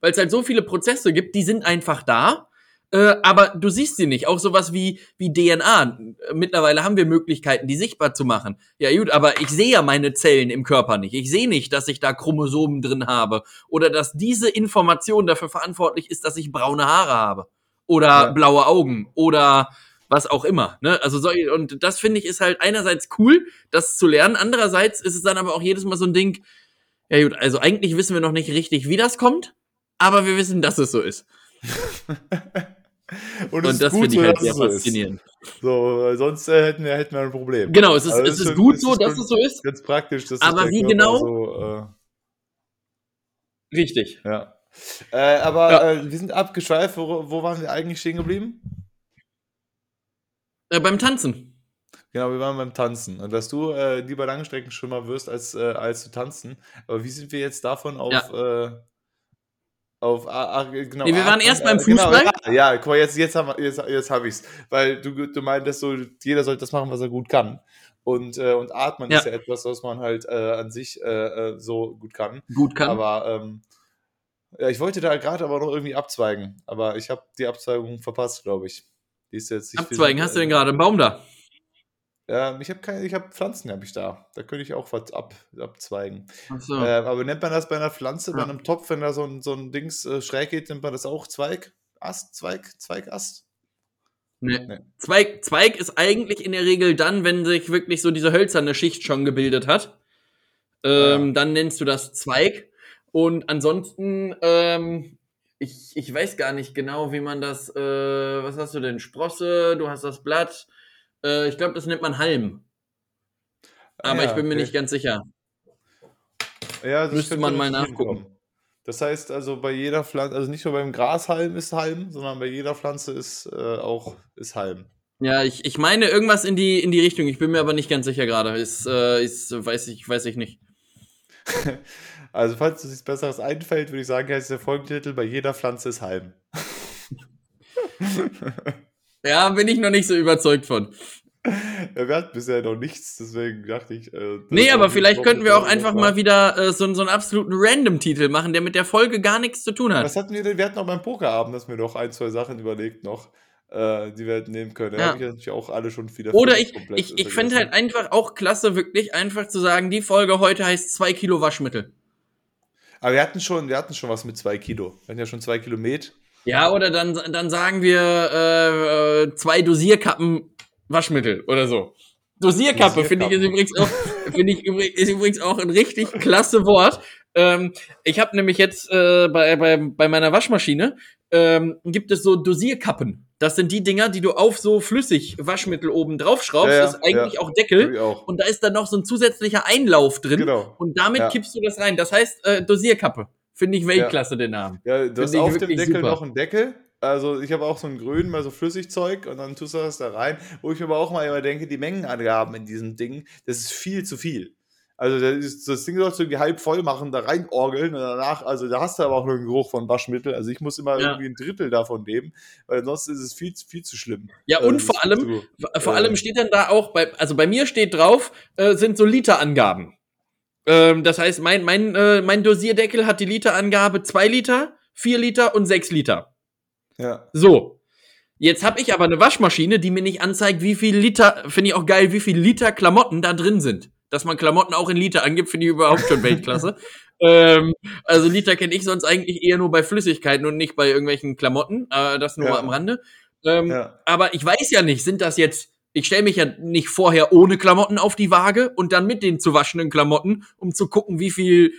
weil es halt so viele Prozesse gibt, die sind einfach da äh, aber du siehst sie nicht. Auch sowas wie, wie DNA. Mittlerweile haben wir Möglichkeiten, die sichtbar zu machen. Ja, gut, aber ich sehe ja meine Zellen im Körper nicht. Ich sehe nicht, dass ich da Chromosomen drin habe. Oder dass diese Information dafür verantwortlich ist, dass ich braune Haare habe. Oder ja. blaue Augen. Oder was auch immer. Ne? Also so, und das finde ich ist halt einerseits cool, das zu lernen. Andererseits ist es dann aber auch jedes Mal so ein Ding, ja gut, also eigentlich wissen wir noch nicht richtig, wie das kommt, aber wir wissen, dass es so ist. Und, und das finde ich halt sehr faszinierend. So, sonst äh, hätten, wir, hätten wir ein Problem. Genau, es ist, also es ist, gut ist so, dass es so ist. Ganz praktisch. Dass aber wie genau? So, äh, Richtig. Ja. Äh, aber ja. Äh, wir sind abgeschweift. Wo, wo, waren wir eigentlich stehen geblieben? Äh, beim Tanzen. Genau, wir waren beim Tanzen. Und dass du äh, lieber Langstreckenschwimmer wirst, als, als zu tanzen. Aber wie sind wir jetzt davon auf ja auf ah, genau. Nee, wir waren erst beim Fußball. Genau, ja, guck mal, jetzt, jetzt, haben, jetzt, jetzt habe ich's. Weil du, du meintest so, jeder sollte das machen, was er gut kann. Und, äh, und Atmen ja. ist ja etwas, was man halt äh, an sich äh, äh so gut kann. Gut kann. Aber ähm, ja, ich wollte da gerade aber noch irgendwie abzweigen. Aber ich habe die Abzweigung verpasst, glaube ich. Die ist jetzt nicht Abzweigen, hast du denn gerade einen Baum da? Ähm, ich habe keine, ich habe Pflanzen habe ich da. Da könnte ich auch was ab, abzweigen. So. äh, aber nennt man das bei einer Pflanze, ja. bei einem Topf, wenn da so ein, so ein Dings äh, schräg geht, nennt man das auch Zweig? Ast, Zweig, Zweigast? Nee. nee. Zweig, Zweig ist eigentlich in der Regel dann, wenn sich wirklich so diese hölzerne Schicht schon gebildet hat. Ähm, ja. Dann nennst du das Zweig. Und ansonsten, ähm, ich, ich weiß gar nicht genau, wie man das, äh, was hast du denn? Sprosse, du hast das Blatt, äh, ich glaube, das nennt man Halm. Aber ja, ich bin mir okay. nicht ganz sicher. Ja, das Müsste man mal nachgucken. Das heißt also bei jeder Pflanze, also nicht nur beim Grashalm ist Halm, sondern bei jeder Pflanze ist äh, auch ist Halm. Ja, ich, ich meine irgendwas in die, in die Richtung. Ich bin mir aber nicht ganz sicher gerade. Ist, äh, ist, weiß ich, weiß ich nicht. also, falls es nichts Besseres einfällt, würde ich sagen, heißt der Folgentitel: Bei jeder Pflanze ist Halm. Ja, bin ich noch nicht so überzeugt von. Wir hatten bisher noch nichts, deswegen dachte ich. Äh, nee, aber vielleicht könnten wir auch einfach mal wieder äh, so, so einen absoluten Random-Titel machen, der mit der Folge gar nichts zu tun hat. Was hatten wir denn? Wir hatten auch beim Pokerabend, dass wir noch ein, zwei Sachen überlegt noch, äh, die wir hätten nehmen können. Da ja. habe ich natürlich auch alle schon wieder. Oder ich, ich, ich fände halt einfach auch klasse, wirklich einfach zu sagen, die Folge heute heißt 2 Kilo Waschmittel. Aber wir hatten schon, wir hatten schon was mit 2 Kilo. Wir hatten ja schon 2 Kilo Met. Ja, oder dann, dann sagen wir äh, äh, zwei Dosierkappen Waschmittel oder so. Dosierkappe finde ich ist übrigens auch finde ich übrigens, ist übrigens auch ein richtig klasse Wort. Ähm, ich habe nämlich jetzt äh, bei, bei, bei meiner Waschmaschine ähm, gibt es so Dosierkappen. Das sind die Dinger, die du auf so flüssig Waschmittel oben drauf schraubst. Ja, ja, das ist eigentlich ja. auch Deckel. Auch. Und da ist dann noch so ein zusätzlicher Einlauf drin. Genau. Und damit kippst du das rein. Das heißt äh, Dosierkappe. Finde ich Weltklasse, den Namen. Ja, du hast auf dem Deckel super. noch einen Deckel. Also ich habe auch so einen grünen, mal so Flüssigzeug und dann tust du das da rein, wo ich mir aber auch mal immer denke, die Mengenangaben in diesem Ding, das ist viel zu viel. Also das, das Ding sollst du irgendwie halb voll machen, da reinorgeln und danach, also da hast du aber auch nur einen Geruch von Waschmittel. Also ich muss immer ja. irgendwie ein Drittel davon nehmen, weil sonst ist es viel, viel zu schlimm. Ja, also und vor allem, zu, vor äh, allem steht dann da auch, bei, also bei mir steht drauf, äh, sind so Literangaben. Ähm, das heißt, mein, mein, äh, mein Dosierdeckel hat die Literangabe 2 Liter, 4 Liter und 6 Liter. Ja. So. Jetzt habe ich aber eine Waschmaschine, die mir nicht anzeigt, wie viel Liter, finde ich auch geil, wie viel Liter Klamotten da drin sind dass man Klamotten auch in Liter angibt, finde ich überhaupt schon Weltklasse. ähm, also Liter kenne ich sonst eigentlich eher nur bei Flüssigkeiten und nicht bei irgendwelchen Klamotten. Äh, das nur ja. am Rande. Ähm, ja. Aber ich weiß ja nicht, sind das jetzt, ich stelle mich ja nicht vorher ohne Klamotten auf die Waage und dann mit den zu waschenden Klamotten, um zu gucken, wie viel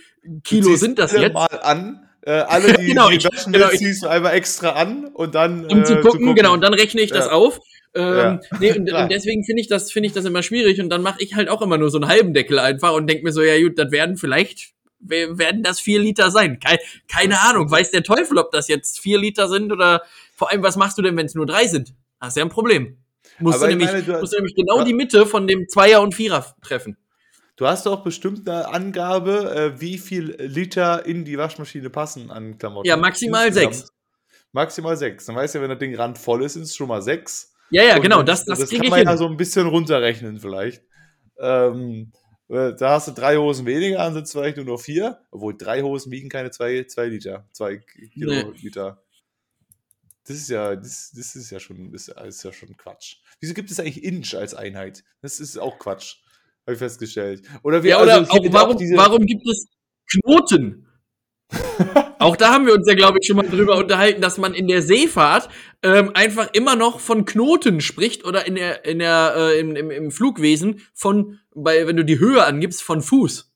Kilo sind das jetzt. mal an. Äh, alle, die, genau, die waschen genau, ziehst du einmal extra an und dann. Um äh, zu, gucken, zu, gucken, genau, und dann rechne ich ja. das auf. Ähm, ja. nee, und, und, deswegen finde ich das finde ich das immer schwierig und dann mache ich halt auch immer nur so einen halben Deckel einfach und denke mir so ja gut, das werden vielleicht werden das vier Liter sein. Keine, keine Ahnung, weiß der Teufel, ob das jetzt vier Liter sind oder vor allem was machst du denn, wenn es nur drei sind? Hast ja ein Problem. Musst du nämlich, meine, du, musst du nämlich genau ja. die Mitte von dem Zweier und Vierer treffen. Du hast auch bestimmt eine Angabe, äh, wie viel Liter in die Waschmaschine passen an Klamotten. Ja, maximal sechs. Maximal sechs. Dann weißt du ja, wenn das Ding randvoll ist, sind es schon mal sechs. Ja, ja, genau, das, das, das kann man hin. ja so ein bisschen runterrechnen vielleicht. Ähm, äh, da hast du drei Hosen weniger, dann sind es vielleicht nur noch vier. Obwohl drei Hosen wiegen keine zwei, zwei Liter, zwei Kiloliter. Nee. Das ist ja, das, das ist ja schon, das ist ja schon Quatsch. Wieso gibt es eigentlich Inch als Einheit? Das ist auch Quatsch. Habe ich festgestellt. Oder, wir, ja, oder also, auch, warum, warum gibt es Knoten? Auch da haben wir uns ja, glaube ich, schon mal drüber unterhalten, dass man in der Seefahrt ähm, einfach immer noch von Knoten spricht oder in der, in der, äh, im, im, im Flugwesen von, bei, wenn du die Höhe angibst, von Fuß.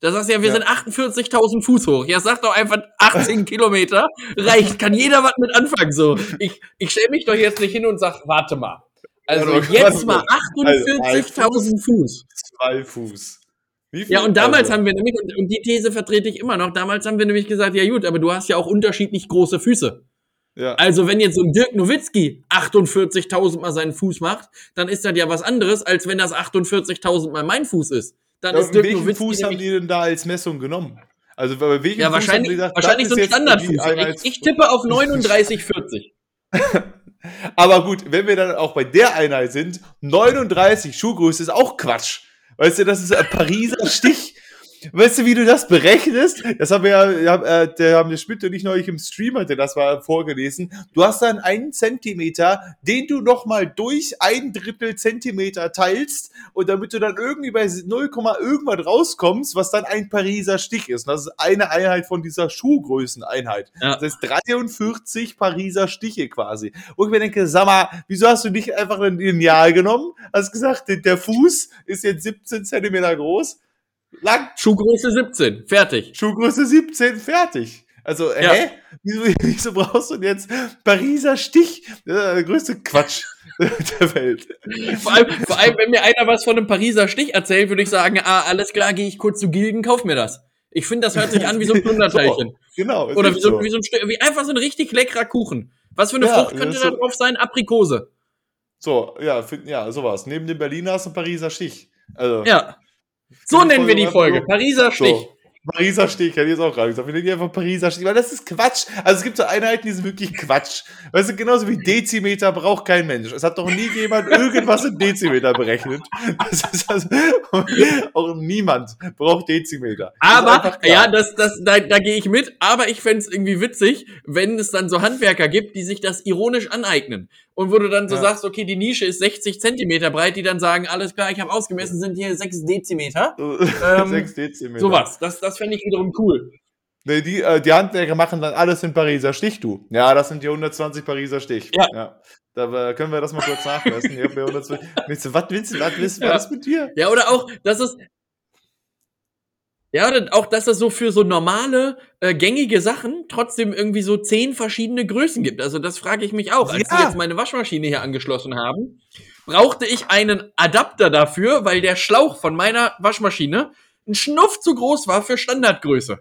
Da sagst du ja, wir ja. sind 48.000 Fuß hoch. Ja, sag doch einfach 18 Kilometer. Reicht, kann jeder was mit anfangen. So, ich, ich stelle mich doch jetzt nicht hin und sag, warte mal. Also jetzt mal 48.000 Fuß. Zwei Fuß. Ja, und damals also? haben wir nämlich, und die These vertrete ich immer noch, damals haben wir nämlich gesagt, ja gut, aber du hast ja auch unterschiedlich große Füße. Ja. Also wenn jetzt so ein Dirk Nowitzki 48.000 mal seinen Fuß macht, dann ist das ja was anderes, als wenn das 48.000 mal mein Fuß ist. Dann ja, ist Dirk welchen Nowitzki Fuß haben die denn da als Messung genommen? Also bei welchem ja, Fuß wahrscheinlich, haben gesagt, wahrscheinlich so ein Standardfuß. Ich, ich tippe auf 39,40. aber gut, wenn wir dann auch bei der Einheit sind, 39 Schuhgröße ist auch Quatsch. Weißt du, das ist ein Pariser Stich. Weißt du, wie du das berechnest? Das haben wir ja, äh, der haben der Schmidt und ich neulich im Stream hatte, das war vorgelesen. Du hast dann einen Zentimeter, den du nochmal durch ein Drittel Zentimeter teilst und damit du dann irgendwie bei 0, irgendwas rauskommst, was dann ein Pariser Stich ist. Und das ist eine Einheit von dieser Schuhgrößeneinheit. Ja. Das ist 43 Pariser Stiche quasi. Und ich mir denke, sag mal, wieso hast du nicht einfach ein Lineal genommen? Hast gesagt, der Fuß ist jetzt 17 Zentimeter groß lang. Schuhgröße 17, fertig. Schuhgröße 17, fertig. Also, ja. hä? Wieso, wieso brauchst du denn jetzt Pariser Stich? der größte Quatsch der Welt. Vor allem, vor allem, wenn mir einer was von einem Pariser Stich erzählt, würde ich sagen, ah, alles klar, gehe ich kurz zu Gilgen, kauf mir das. Ich finde, das hört sich an wie so ein Plunderteilchen. so, genau. Oder wie so, so. wie so ein Stück, wie einfach so ein richtig leckerer Kuchen. Was für eine ja, Frucht könnte da drauf sein? Aprikose. So, ja, find, ja, sowas. Neben dem Berliner ist ein Pariser Stich. Also, ja. So nennen wir die Folge. Pariser Stich. So. Pariser Stich, hätte ich jetzt auch gerade gesagt. Wir nennen die einfach Pariser Stich, weil das ist Quatsch. Also es gibt so Einheiten, die sind wirklich Quatsch. Weißt du, genauso wie Dezimeter braucht kein Mensch. Es hat doch nie jemand irgendwas in Dezimeter berechnet. Also, auch niemand braucht Dezimeter. Aber, ja, das, das, da, da gehe ich mit. Aber ich fände irgendwie witzig, wenn es dann so Handwerker gibt, die sich das ironisch aneignen. Und wo du dann so ja. sagst, okay, die Nische ist 60 Zentimeter breit, die dann sagen, alles klar, ich habe ausgemessen, sind hier 6 Dezimeter. ähm, 6 Dezimeter. Sowas, das, das fände ich wiederum cool. Nee, die, äh, die Handwerker machen dann alles in Pariser Stich, du. Ja, das sind die 120 Pariser Stich. Ja. ja. Da äh, können wir das mal kurz nachmessen. Ich hab mir 120. was willst du, was willst du, ja. was mit dir? Ja, oder auch, das ist, ja, und auch, dass es so für so normale, äh, gängige Sachen trotzdem irgendwie so zehn verschiedene Größen gibt. Also das frage ich mich auch. Als ja. wir jetzt meine Waschmaschine hier angeschlossen haben, brauchte ich einen Adapter dafür, weil der Schlauch von meiner Waschmaschine ein Schnuff zu groß war für Standardgröße.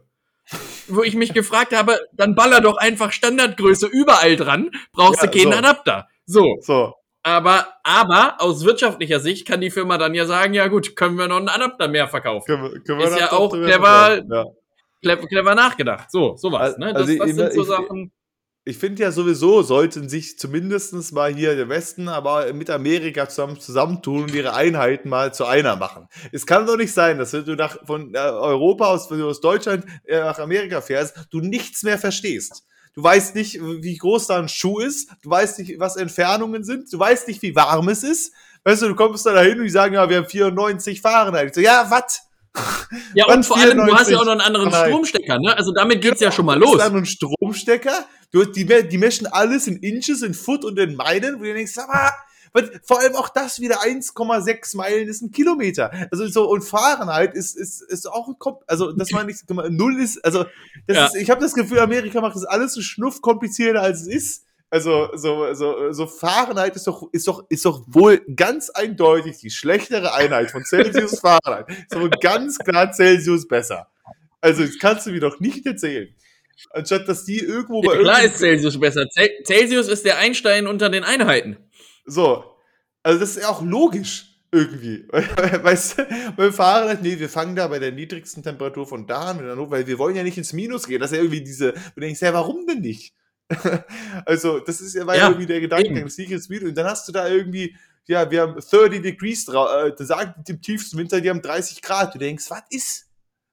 Wo ich mich gefragt habe, dann baller doch einfach Standardgröße überall dran, brauchst ja, du keinen so. Adapter. So. So. Aber, aber aus wirtschaftlicher Sicht kann die Firma dann ja sagen, ja gut, können wir noch einen Adapter mehr verkaufen. Können können ist ja auch clever, ja. clever, clever, nachgedacht. So, sowas. Ne? Das, also das sind so ich, Sachen. Ich finde ja sowieso, sollten sich zumindest mal hier der Westen, aber mit Amerika zusammen zusammentun und ihre Einheiten mal zu einer machen. Es kann doch nicht sein, dass wenn du nach, von äh, Europa aus, wenn du aus Deutschland äh, nach Amerika fährst, du nichts mehr verstehst. Du weißt nicht, wie groß da ein Schuh ist. Du weißt nicht, was Entfernungen sind. Du weißt nicht, wie warm es ist. Weißt du, du kommst da dahin und die sagen, ja, wir haben 94 Fahrenheit. Ich so, ja, was? Ja, und vor allem, du hast ja auch noch einen anderen Stromstecker, ne? Also damit geht's genau, ja schon mal los. Du hast einen Stromstecker, du, die, die meschen alles in Inches, in Foot und in Meilen, wo du denkst, aber vor allem auch das wieder 1,6 Meilen ist ein Kilometer. Also so und Fahrenheit ist ist ist auch also das war nicht null ist also das ja. ist, ich habe das Gefühl Amerika macht das alles so schnuff komplizierter als es ist. Also so so so Fahrenheit ist doch ist doch ist doch wohl ganz eindeutig die schlechtere Einheit von Celsius Fahrenheit. So ganz klar Celsius besser. Also das kannst du mir doch nicht erzählen. Anstatt dass die irgendwo bei ja, Klar ist Celsius besser. Celsius ist der Einstein unter den Einheiten. So, also das ist ja auch logisch irgendwie. weißt du, beim Fahren, halt, nee, wir fangen da bei der niedrigsten Temperatur von da an, weil wir wollen ja nicht ins Minus gehen. Das ist ja irgendwie diese, du denkst, ja, warum denn nicht? also, das ist ja, ja, irgendwie der Gedanke, das liegt ins Minus. Und dann hast du da irgendwie, ja, wir haben 30 Degrees drauf, äh, da sagt im tiefsten Winter, die haben 30 Grad. Du denkst, was ist?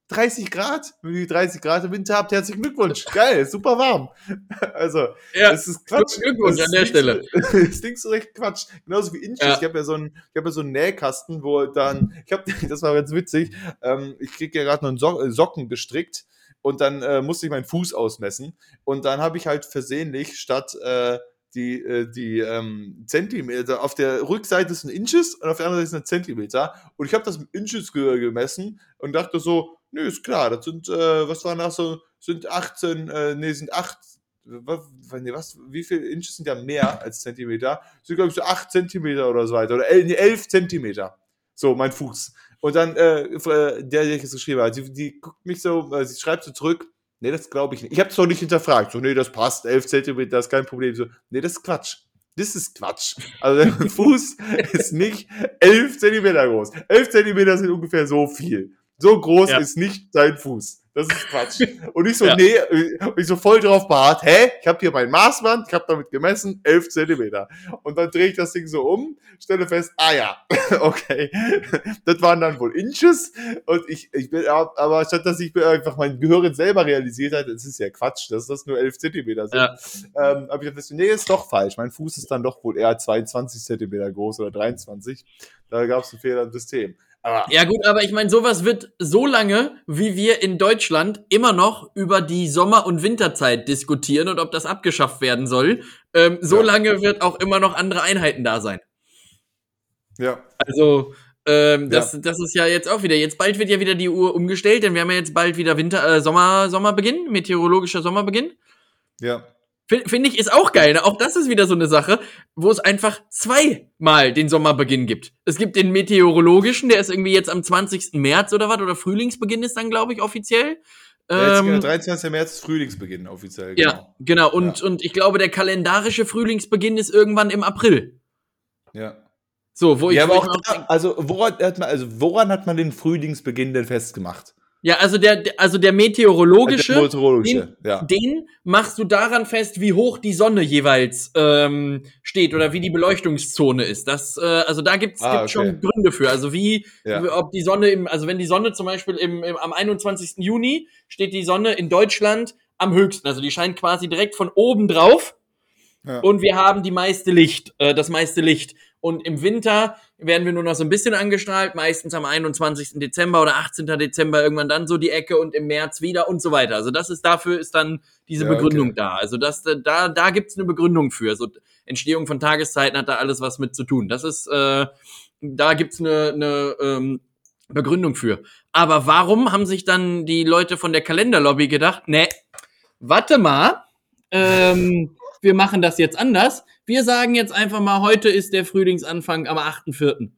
30 Grad. Wenn ihr 30 Grad im Winter habt, herzlichen Glückwunsch. Geil, super warm. Also, ja, das ist Quatsch. Glückwunsch an der Stelle. das klingt so recht Quatsch. Genauso wie Inches. Ja. Ich habe ja so einen, ich habe ja so einen Nähkasten, wo dann, ich habe, das war ganz witzig, ähm, ich kriege ja gerade noch einen so äh, Socken gestrickt und dann äh, musste ich meinen Fuß ausmessen und dann habe ich halt versehentlich statt äh, die, äh, die ähm, Zentimeter, auf der Rückseite ist ein Inches und auf der anderen Seite ist ein Zentimeter und ich habe das mit Inches gemessen und dachte so, Nö, ist klar, das sind, äh, was waren das so, sind 18, äh, nee, sind 8, was, wie viele Inches sind ja mehr als Zentimeter? Sind, glaube ich, so 8 Zentimeter oder so weiter, oder 11 Zentimeter. So, mein Fuß. Und dann, äh, äh, der, der es geschrieben hat, die, die guckt mich so, äh, sie schreibt so zurück, nee, das glaube ich nicht. Ich habe es doch nicht hinterfragt. So, nee, das passt, 11 Zentimeter, das ist kein Problem. So, nee, das ist Quatsch. Das ist Quatsch. Also der Fuß ist nicht 11 Zentimeter groß. 11 Zentimeter sind ungefähr so viel. So groß ja. ist nicht dein Fuß. Das ist Quatsch. Und ich so, ja. nee, und ich so voll drauf beharrt, hä? Ich habe hier mein Maßband, ich habe damit gemessen, 11 Zentimeter. Und dann drehe ich das Ding so um, stelle fest, ah ja, okay. Das waren dann wohl Inches. Und ich, ich bin, aber statt dass ich einfach mein Gehirn selber realisiert hat, das ist ja Quatsch, dass das nur 11 Zentimeter sind, ja. ähm, habe ich gesagt, nee, ist doch falsch. Mein Fuß ist dann doch wohl eher 22 Zentimeter groß oder 23. Da gab es einen Fehler im System. Aber ja gut, aber ich meine, sowas wird so lange, wie wir in Deutschland immer noch über die Sommer- und Winterzeit diskutieren und ob das abgeschafft werden soll, ähm, so ja. lange wird auch immer noch andere Einheiten da sein. Ja. Also, ähm, das, ja. das ist ja jetzt auch wieder. Jetzt bald wird ja wieder die Uhr umgestellt, denn wir haben ja jetzt bald wieder Winter, äh, Sommer, Sommerbeginn, meteorologischer Sommerbeginn. Ja. Finde ich, ist auch geil. Ne? Auch das ist wieder so eine Sache, wo es einfach zweimal den Sommerbeginn gibt. Es gibt den meteorologischen, der ist irgendwie jetzt am 20. März oder was, oder Frühlingsbeginn ist dann, glaube ich, offiziell. Ja, ähm, 23. März ist Frühlingsbeginn offiziell. Genau. Ja, genau. Und, ja. und ich glaube, der kalendarische Frühlingsbeginn ist irgendwann im April. Ja. So, wo ich. Ja, aber auch, also, woran hat man, also, woran hat man den Frühlingsbeginn denn festgemacht? Ja, also der, also der meteorologische, der meteorologische den, ja. den machst du daran fest, wie hoch die Sonne jeweils ähm, steht oder wie die Beleuchtungszone ist. Das, äh, also da gibt's, ah, gibt's okay. schon Gründe für. Also wie, ja. ob die Sonne im, also wenn die Sonne zum Beispiel im, im, am 21. Juni steht die Sonne in Deutschland am höchsten. Also die scheint quasi direkt von oben drauf. Ja. Und wir haben die meiste Licht, äh, das meiste Licht. Und im Winter werden wir nur noch so ein bisschen angestrahlt, meistens am 21. Dezember oder 18. Dezember irgendwann dann so die Ecke und im März wieder und so weiter. Also das ist dafür ist dann diese ja, Begründung okay. da. Also das, da, da gibt's eine Begründung für. So Entstehung von Tageszeiten hat da alles was mit zu tun. Das ist, äh, da gibt's eine, eine ähm, Begründung für. Aber warum haben sich dann die Leute von der Kalenderlobby gedacht, ne, warte mal, ähm, wir machen das jetzt anders. Wir sagen jetzt einfach mal, heute ist der Frühlingsanfang am 8.4.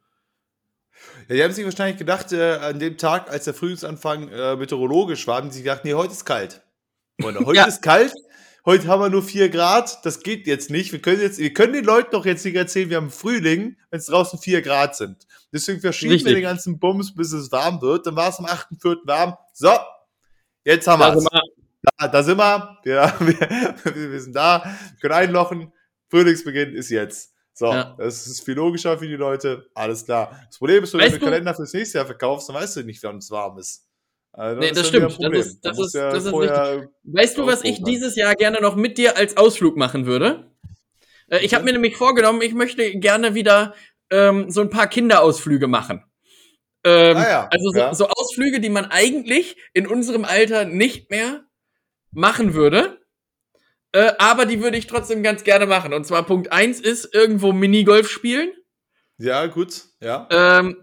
Ja, die haben sich wahrscheinlich gedacht, äh, an dem Tag, als der Frühlingsanfang äh, meteorologisch war, haben sie gedacht, nee, heute ist kalt. Und heute ja. ist kalt heute haben wir nur 4 Grad, das geht jetzt nicht. Wir können jetzt, wir können den Leuten doch jetzt nicht erzählen, wir haben Frühling, wenn es draußen 4 Grad sind. Deswegen verschieben Richtig. wir den ganzen Bums, bis es warm wird. Dann war es am 8.4. warm. So, jetzt haben wir es. Da, da, sind wir. Ja, wir, wir sind da, wir können einlochen. Frühlingsbeginn ist jetzt. So, ja. das ist viel logischer für die Leute. Alles klar. Das Problem ist, wenn weißt du den Kalender fürs nächste Jahr verkaufst, dann weißt du nicht, wann es warm ist. Also nee, das stimmt. Das ist, das ist, ja das ist richtig. Weißt du, was ich dieses Jahr gerne noch mit dir als Ausflug machen würde? Äh, ich habe mir nämlich vorgenommen, ich möchte gerne wieder ähm, so ein paar Kinderausflüge machen. Ähm, ah ja, also so, ja. so Ausflüge, die man eigentlich in unserem Alter nicht mehr machen würde. Äh, aber die würde ich trotzdem ganz gerne machen. Und zwar Punkt 1 ist irgendwo Minigolf spielen. Ja, gut, ja. Ähm,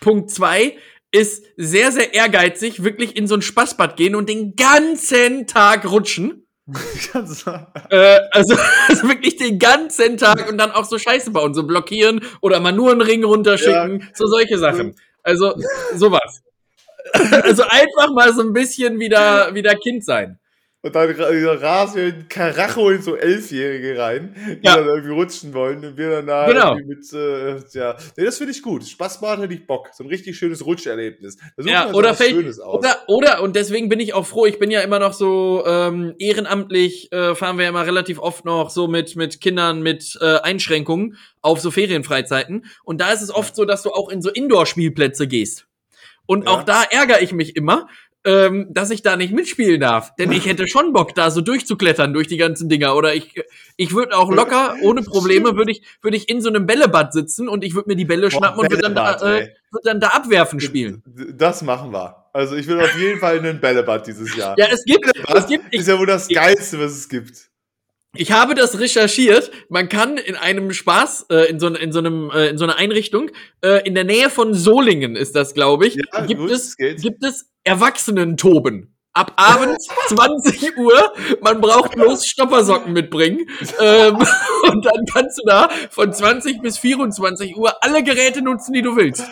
Punkt 2 ist sehr, sehr ehrgeizig, wirklich in so ein Spaßbad gehen und den ganzen Tag rutschen. äh, also, also, wirklich den ganzen Tag und dann auch so Scheiße bauen, so blockieren oder mal nur einen Ring runterschicken, ja. so solche Sachen. Also sowas. also einfach mal so ein bisschen wieder, wieder Kind sein. Und dann rasen wir in Karacho in so Elfjährige rein, die ja. dann irgendwie rutschen wollen. Und wir dann da genau. mit, äh, ja. Nee, das finde ich gut. Spaßbad hätte ich Bock. So ein richtig schönes Rutscherlebnis. Ja, oder fällt, oder, oder, und deswegen bin ich auch froh, ich bin ja immer noch so ähm, ehrenamtlich, äh, fahren wir ja immer relativ oft noch so mit, mit Kindern mit äh, Einschränkungen auf so Ferienfreizeiten. Und da ist es oft so, dass du auch in so Indoor-Spielplätze gehst. Und ja. auch da ärgere ich mich immer, ähm, dass ich da nicht mitspielen darf. Denn ich hätte schon Bock, da so durchzuklettern durch die ganzen Dinger. Oder ich, ich würde auch locker, ohne Probleme, würde ich, würde ich in so einem Bällebad sitzen und ich würde mir die Bälle Boah, schnappen und würde dann, da, äh, würd dann da abwerfen spielen. Das machen wir. Also ich will auf jeden Fall in ein Bällebad dieses Jahr. Ja, es gibt, es gibt. Ich, ist ja wohl das Geilste, was es gibt. Ich habe das recherchiert. Man kann in einem Spaß, äh, in, so, in, so einem, äh, in so einer Einrichtung, äh, in der Nähe von Solingen ist das, glaube ich, ja, gibt, gut, es, gibt es Erwachsenen-Toben. Ab abends 20 Uhr, man braucht bloß Stoppersocken mitbringen. Ähm, und dann kannst du da von 20 bis 24 Uhr alle Geräte nutzen, die du willst.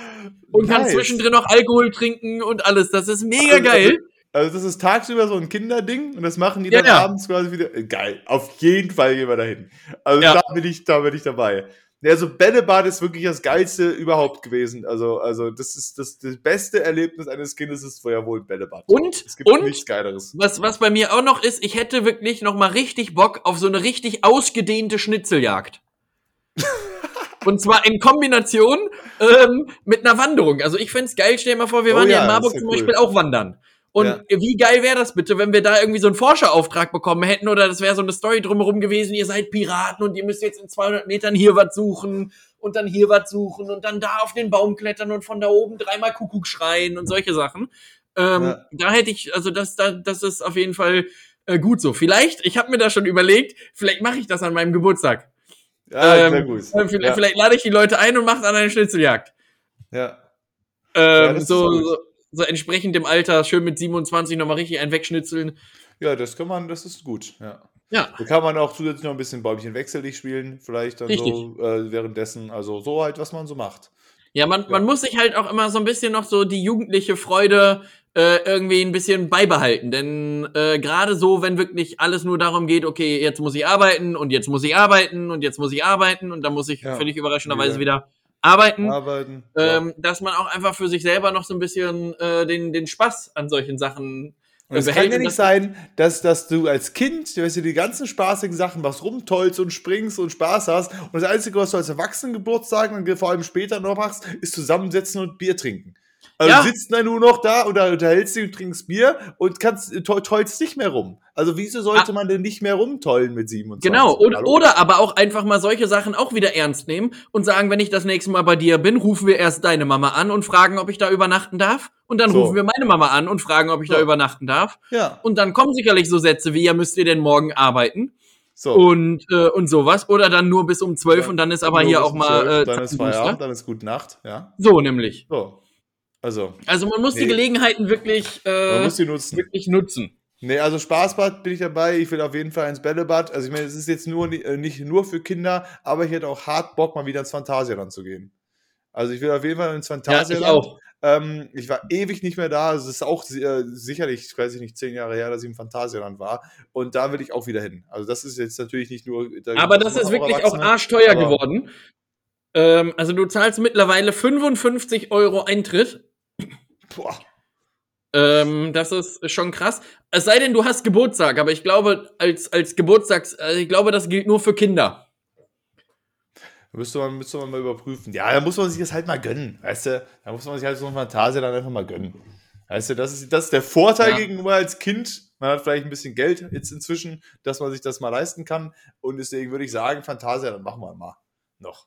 Und nice. kannst zwischendrin noch Alkohol trinken und alles. Das ist mega also, geil. Also, also das ist tagsüber so ein Kinderding und das machen die dann ja, abends quasi wieder. Geil, auf jeden Fall gehen wir dahin. Also ja. da bin ich, da bin ich dabei. Ja, also Bällebad ist wirklich das geilste überhaupt gewesen. Also, also das ist das, das beste Erlebnis eines Kindes ist vorher wohl Bällebad. Und es gibt und nichts Geileres. Was, was bei mir auch noch ist, ich hätte wirklich noch mal richtig Bock auf so eine richtig ausgedehnte Schnitzeljagd. Und zwar in Kombination ähm, mit einer Wanderung. Also ich fände geil, stell dir mal vor, wir oh waren ja, ja in Marburg ja zum cool. Beispiel auch wandern. Und ja. wie geil wäre das bitte, wenn wir da irgendwie so einen Forscherauftrag bekommen hätten oder das wäre so eine Story drumherum gewesen, ihr seid Piraten und ihr müsst jetzt in 200 Metern hier was suchen und dann hier was suchen und dann da auf den Baum klettern und von da oben dreimal Kuckuck schreien und solche Sachen. Ähm, ja. Da hätte ich, also das, da, das ist auf jeden Fall äh, gut so. Vielleicht, ich habe mir da schon überlegt, vielleicht mache ich das an meinem Geburtstag. Ja, ähm, gut. Äh, vielleicht, ja. vielleicht lade ich die Leute ein und mache dann eine Schnitzeljagd. Ja. Ähm, ja so, so, so entsprechend dem Alter schön mit 27 nochmal richtig einen wegschnitzeln. Ja, das kann man, das ist gut, ja. Ja. Da kann man auch zusätzlich noch ein bisschen Bäumchen wechselig spielen, vielleicht dann richtig. so äh, währenddessen. Also so halt, was man so macht. Ja, man, ja. man muss sich halt auch immer so ein bisschen noch so die jugendliche Freude äh, irgendwie ein bisschen beibehalten. Denn äh, gerade so, wenn wirklich alles nur darum geht, okay, jetzt muss ich arbeiten und jetzt muss ich arbeiten und jetzt muss ich arbeiten und dann muss ich ja. völlig überraschenderweise ja. wieder arbeiten, arbeiten ähm, ja. dass man auch einfach für sich selber noch so ein bisschen äh, den, den Spaß an solchen Sachen und es kann ja nicht sein, dass, dass du als Kind, weißt du, die ganzen spaßigen Sachen machst, rumtollst und springst und Spaß hast. Und das Einzige, was du als Erwachsenengeburtstag und vor allem später noch machst, ist zusammensetzen und Bier trinken. Also ja. du sitzt dann nur noch da oder unterhältst dich und trinkst Bier und kannst to tollst nicht mehr rum. Also wieso sollte ah. man denn nicht mehr rumtollen mit 27? Genau, oder, oder aber auch einfach mal solche Sachen auch wieder ernst nehmen und sagen, wenn ich das nächste Mal bei dir bin, rufen wir erst deine Mama an und fragen, ob ich da übernachten darf. Und dann so. rufen wir meine Mama an und fragen, ob ich so. da übernachten darf. Ja. Und dann kommen sicherlich so Sätze wie, ja, müsst ihr denn morgen arbeiten? So. Und, äh, und sowas. Oder dann nur bis um zwölf ja. und dann ist aber hier auch mal. 12, äh, dann ist Feierabend, dann ist Gute Nacht, ja. So nämlich. So. Also, also man muss nee. die Gelegenheiten wirklich, äh, man muss die nutzen. wirklich nutzen. Nee, also Spaßbad bin ich dabei. Ich will auf jeden Fall ins Bällebad. Also ich meine, es ist jetzt nur äh, nicht nur für Kinder, aber ich hätte auch hart Bock, mal wieder ins Phantasialand zu gehen. Also ich will auf jeden Fall ins Phantasialand. Ja, ich auch. Ähm, ich war ewig nicht mehr da. Es ist auch äh, sicherlich, ich weiß nicht, zehn Jahre her, dass ich im Phantasialand war. Und da will ich auch wieder hin. Also das ist jetzt natürlich nicht nur. Da aber das ist wirklich auch arschteuer geworden. Ähm, also du zahlst mittlerweile 55 Euro Eintritt. Boah. Ähm, das ist schon krass. Es sei denn, du hast Geburtstag, aber ich glaube, als, als Geburtstags, also ich glaube, das gilt nur für Kinder. Müsste man, müsste man mal überprüfen. Ja, da muss man sich das halt mal gönnen. Weißt du, da muss man sich halt so eine Fantasie dann einfach mal gönnen. Weißt du, das ist, das ist der Vorteil ja. gegenüber als Kind. Man hat vielleicht ein bisschen Geld jetzt inzwischen, dass man sich das mal leisten kann. Und deswegen würde ich sagen, Fantasia, dann machen wir mal noch.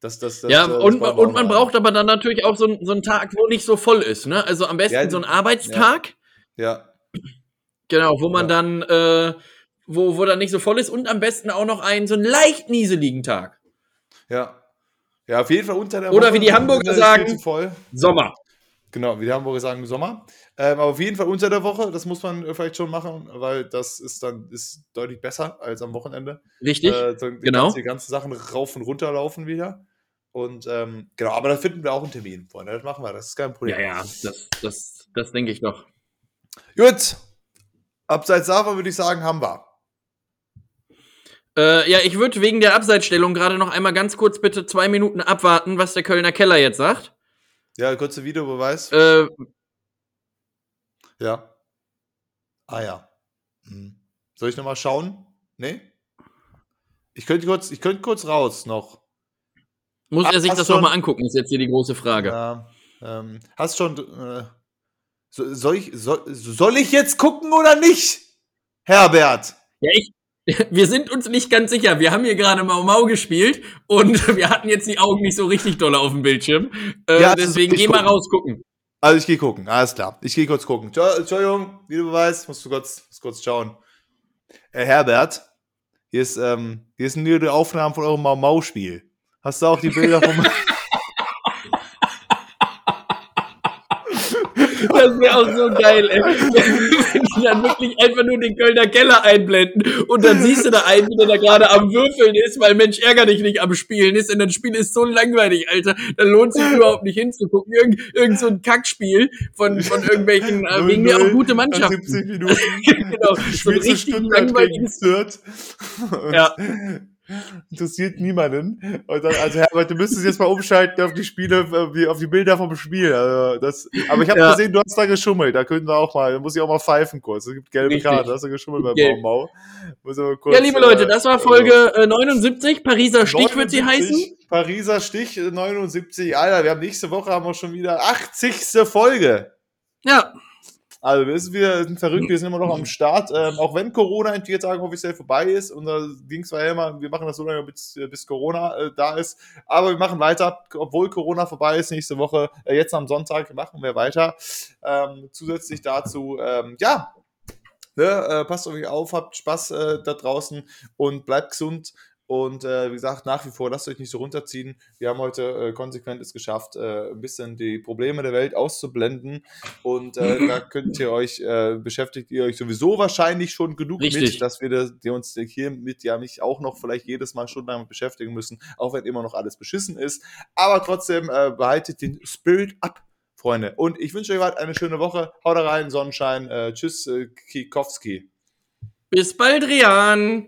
Das, das, das, ja, und, und man braucht aber dann natürlich auch so, so einen Tag, wo nicht so voll ist. Ne? Also am besten ja, so einen Arbeitstag. Ja. ja. Genau, wo man ja. dann, äh, wo, wo dann nicht so voll ist und am besten auch noch einen so einen leicht nieseligen Tag. Ja. Ja, auf jeden Fall unter der Oder Woche, wie die Hamburger sagen, Sommer. Genau, wie die Hamburger sagen, Sommer. Ähm, aber auf jeden Fall unter der Woche, das muss man vielleicht schon machen, weil das ist dann ist deutlich besser als am Wochenende. Richtig. Äh, die genau. Ganze, die ganzen Sachen rauf und runter laufen wieder. Und ähm, genau, aber da finden wir auch einen Termin, Freunde. Das machen wir, das ist kein Problem. Ja, ja, das, das, das denke ich doch. Gut. Abseits davon würde ich sagen, haben wir. Äh, ja, ich würde wegen der Abseitsstellung gerade noch einmal ganz kurz bitte zwei Minuten abwarten, was der Kölner Keller jetzt sagt. Ja, kurze Videobeweis. Äh, ja. Ah ja. Hm. Soll ich nochmal schauen? Nee? Ich könnte kurz, ich könnte kurz raus noch. Muss er sich das nochmal angucken, ist jetzt hier die große Frage. Ja, ähm, hast schon. Äh, soll, ich, soll, soll ich jetzt gucken oder nicht? Herbert. Ja, ich, wir sind uns nicht ganz sicher. Wir haben hier gerade Mau Mau gespielt und wir hatten jetzt die Augen nicht so richtig doll auf dem Bildschirm. Äh, ja, deswegen geh mal raus gucken. Also ich gehe gucken, alles klar. Ich gehe kurz gucken. Entschuldigung, wie du weißt, musst du kurz, musst kurz schauen. Äh, Herbert, hier ist, ähm, hier sind nur die Aufnahmen von eurem Mau Mau Spiel. Hast du auch die Bilder vom Das wäre auch so geil, ey. Wenn die dann wirklich einfach nur den Kölner Keller einblenden und dann siehst du da einen, der da gerade am Würfeln ist, weil Mensch ärger dich nicht am Spielen ist und das Spiel ist so langweilig, Alter. Dann lohnt sich überhaupt nicht hinzugucken. Irgend, irgend so ein Kackspiel von, von irgendwelchen, äh, wegen mir auch gute Mannschaften. 70 Minuten. genau. So ein richtig langweiliges. Ja. Interessiert niemanden. Und dann, also Herbert, du müsstest jetzt mal umschalten auf die Spiele, auf die Bilder vom Spiel. Also das, aber ich habe ja. gesehen, du hast da geschummelt. Da könnten wir auch mal, da muss ich auch mal pfeifen kurz. Es gibt gelbe Richtig. Karten, da hast du geschummelt beim Gelb. Baumau. ja, liebe Leute, das war Folge äh, 79. Pariser Stich 79, wird sie heißen. Pariser Stich 79. Alter, wir haben nächste Woche haben wir schon wieder 80. Folge. Ja. Also wir sind wieder sind verrückt, wir sind immer noch am Start. Ähm, auch wenn Corona in vier Tagen offiziell vorbei ist, unser Ding war ja immer, wir machen das so lange, bis, bis Corona äh, da ist. Aber wir machen weiter, obwohl Corona vorbei ist, nächste Woche, äh, jetzt am Sonntag machen wir weiter. Ähm, zusätzlich dazu, ähm, ja, ne, äh, passt auf euch auf, habt Spaß äh, da draußen und bleibt gesund. Und äh, wie gesagt, nach wie vor, lasst euch nicht so runterziehen. Wir haben heute äh, konsequent es geschafft, äh, ein bisschen die Probleme der Welt auszublenden. Und äh, da könnt ihr euch, äh, beschäftigt ihr euch sowieso wahrscheinlich schon genug Richtig. mit, dass wir das, die uns hiermit ja nicht auch noch vielleicht jedes Mal stundenlang beschäftigen müssen, auch wenn immer noch alles beschissen ist. Aber trotzdem äh, behaltet den Spirit ab. Freunde. Und ich wünsche euch eine schöne Woche. Haut rein, Sonnenschein. tschüss, Kikowski. Bis bald, Rian.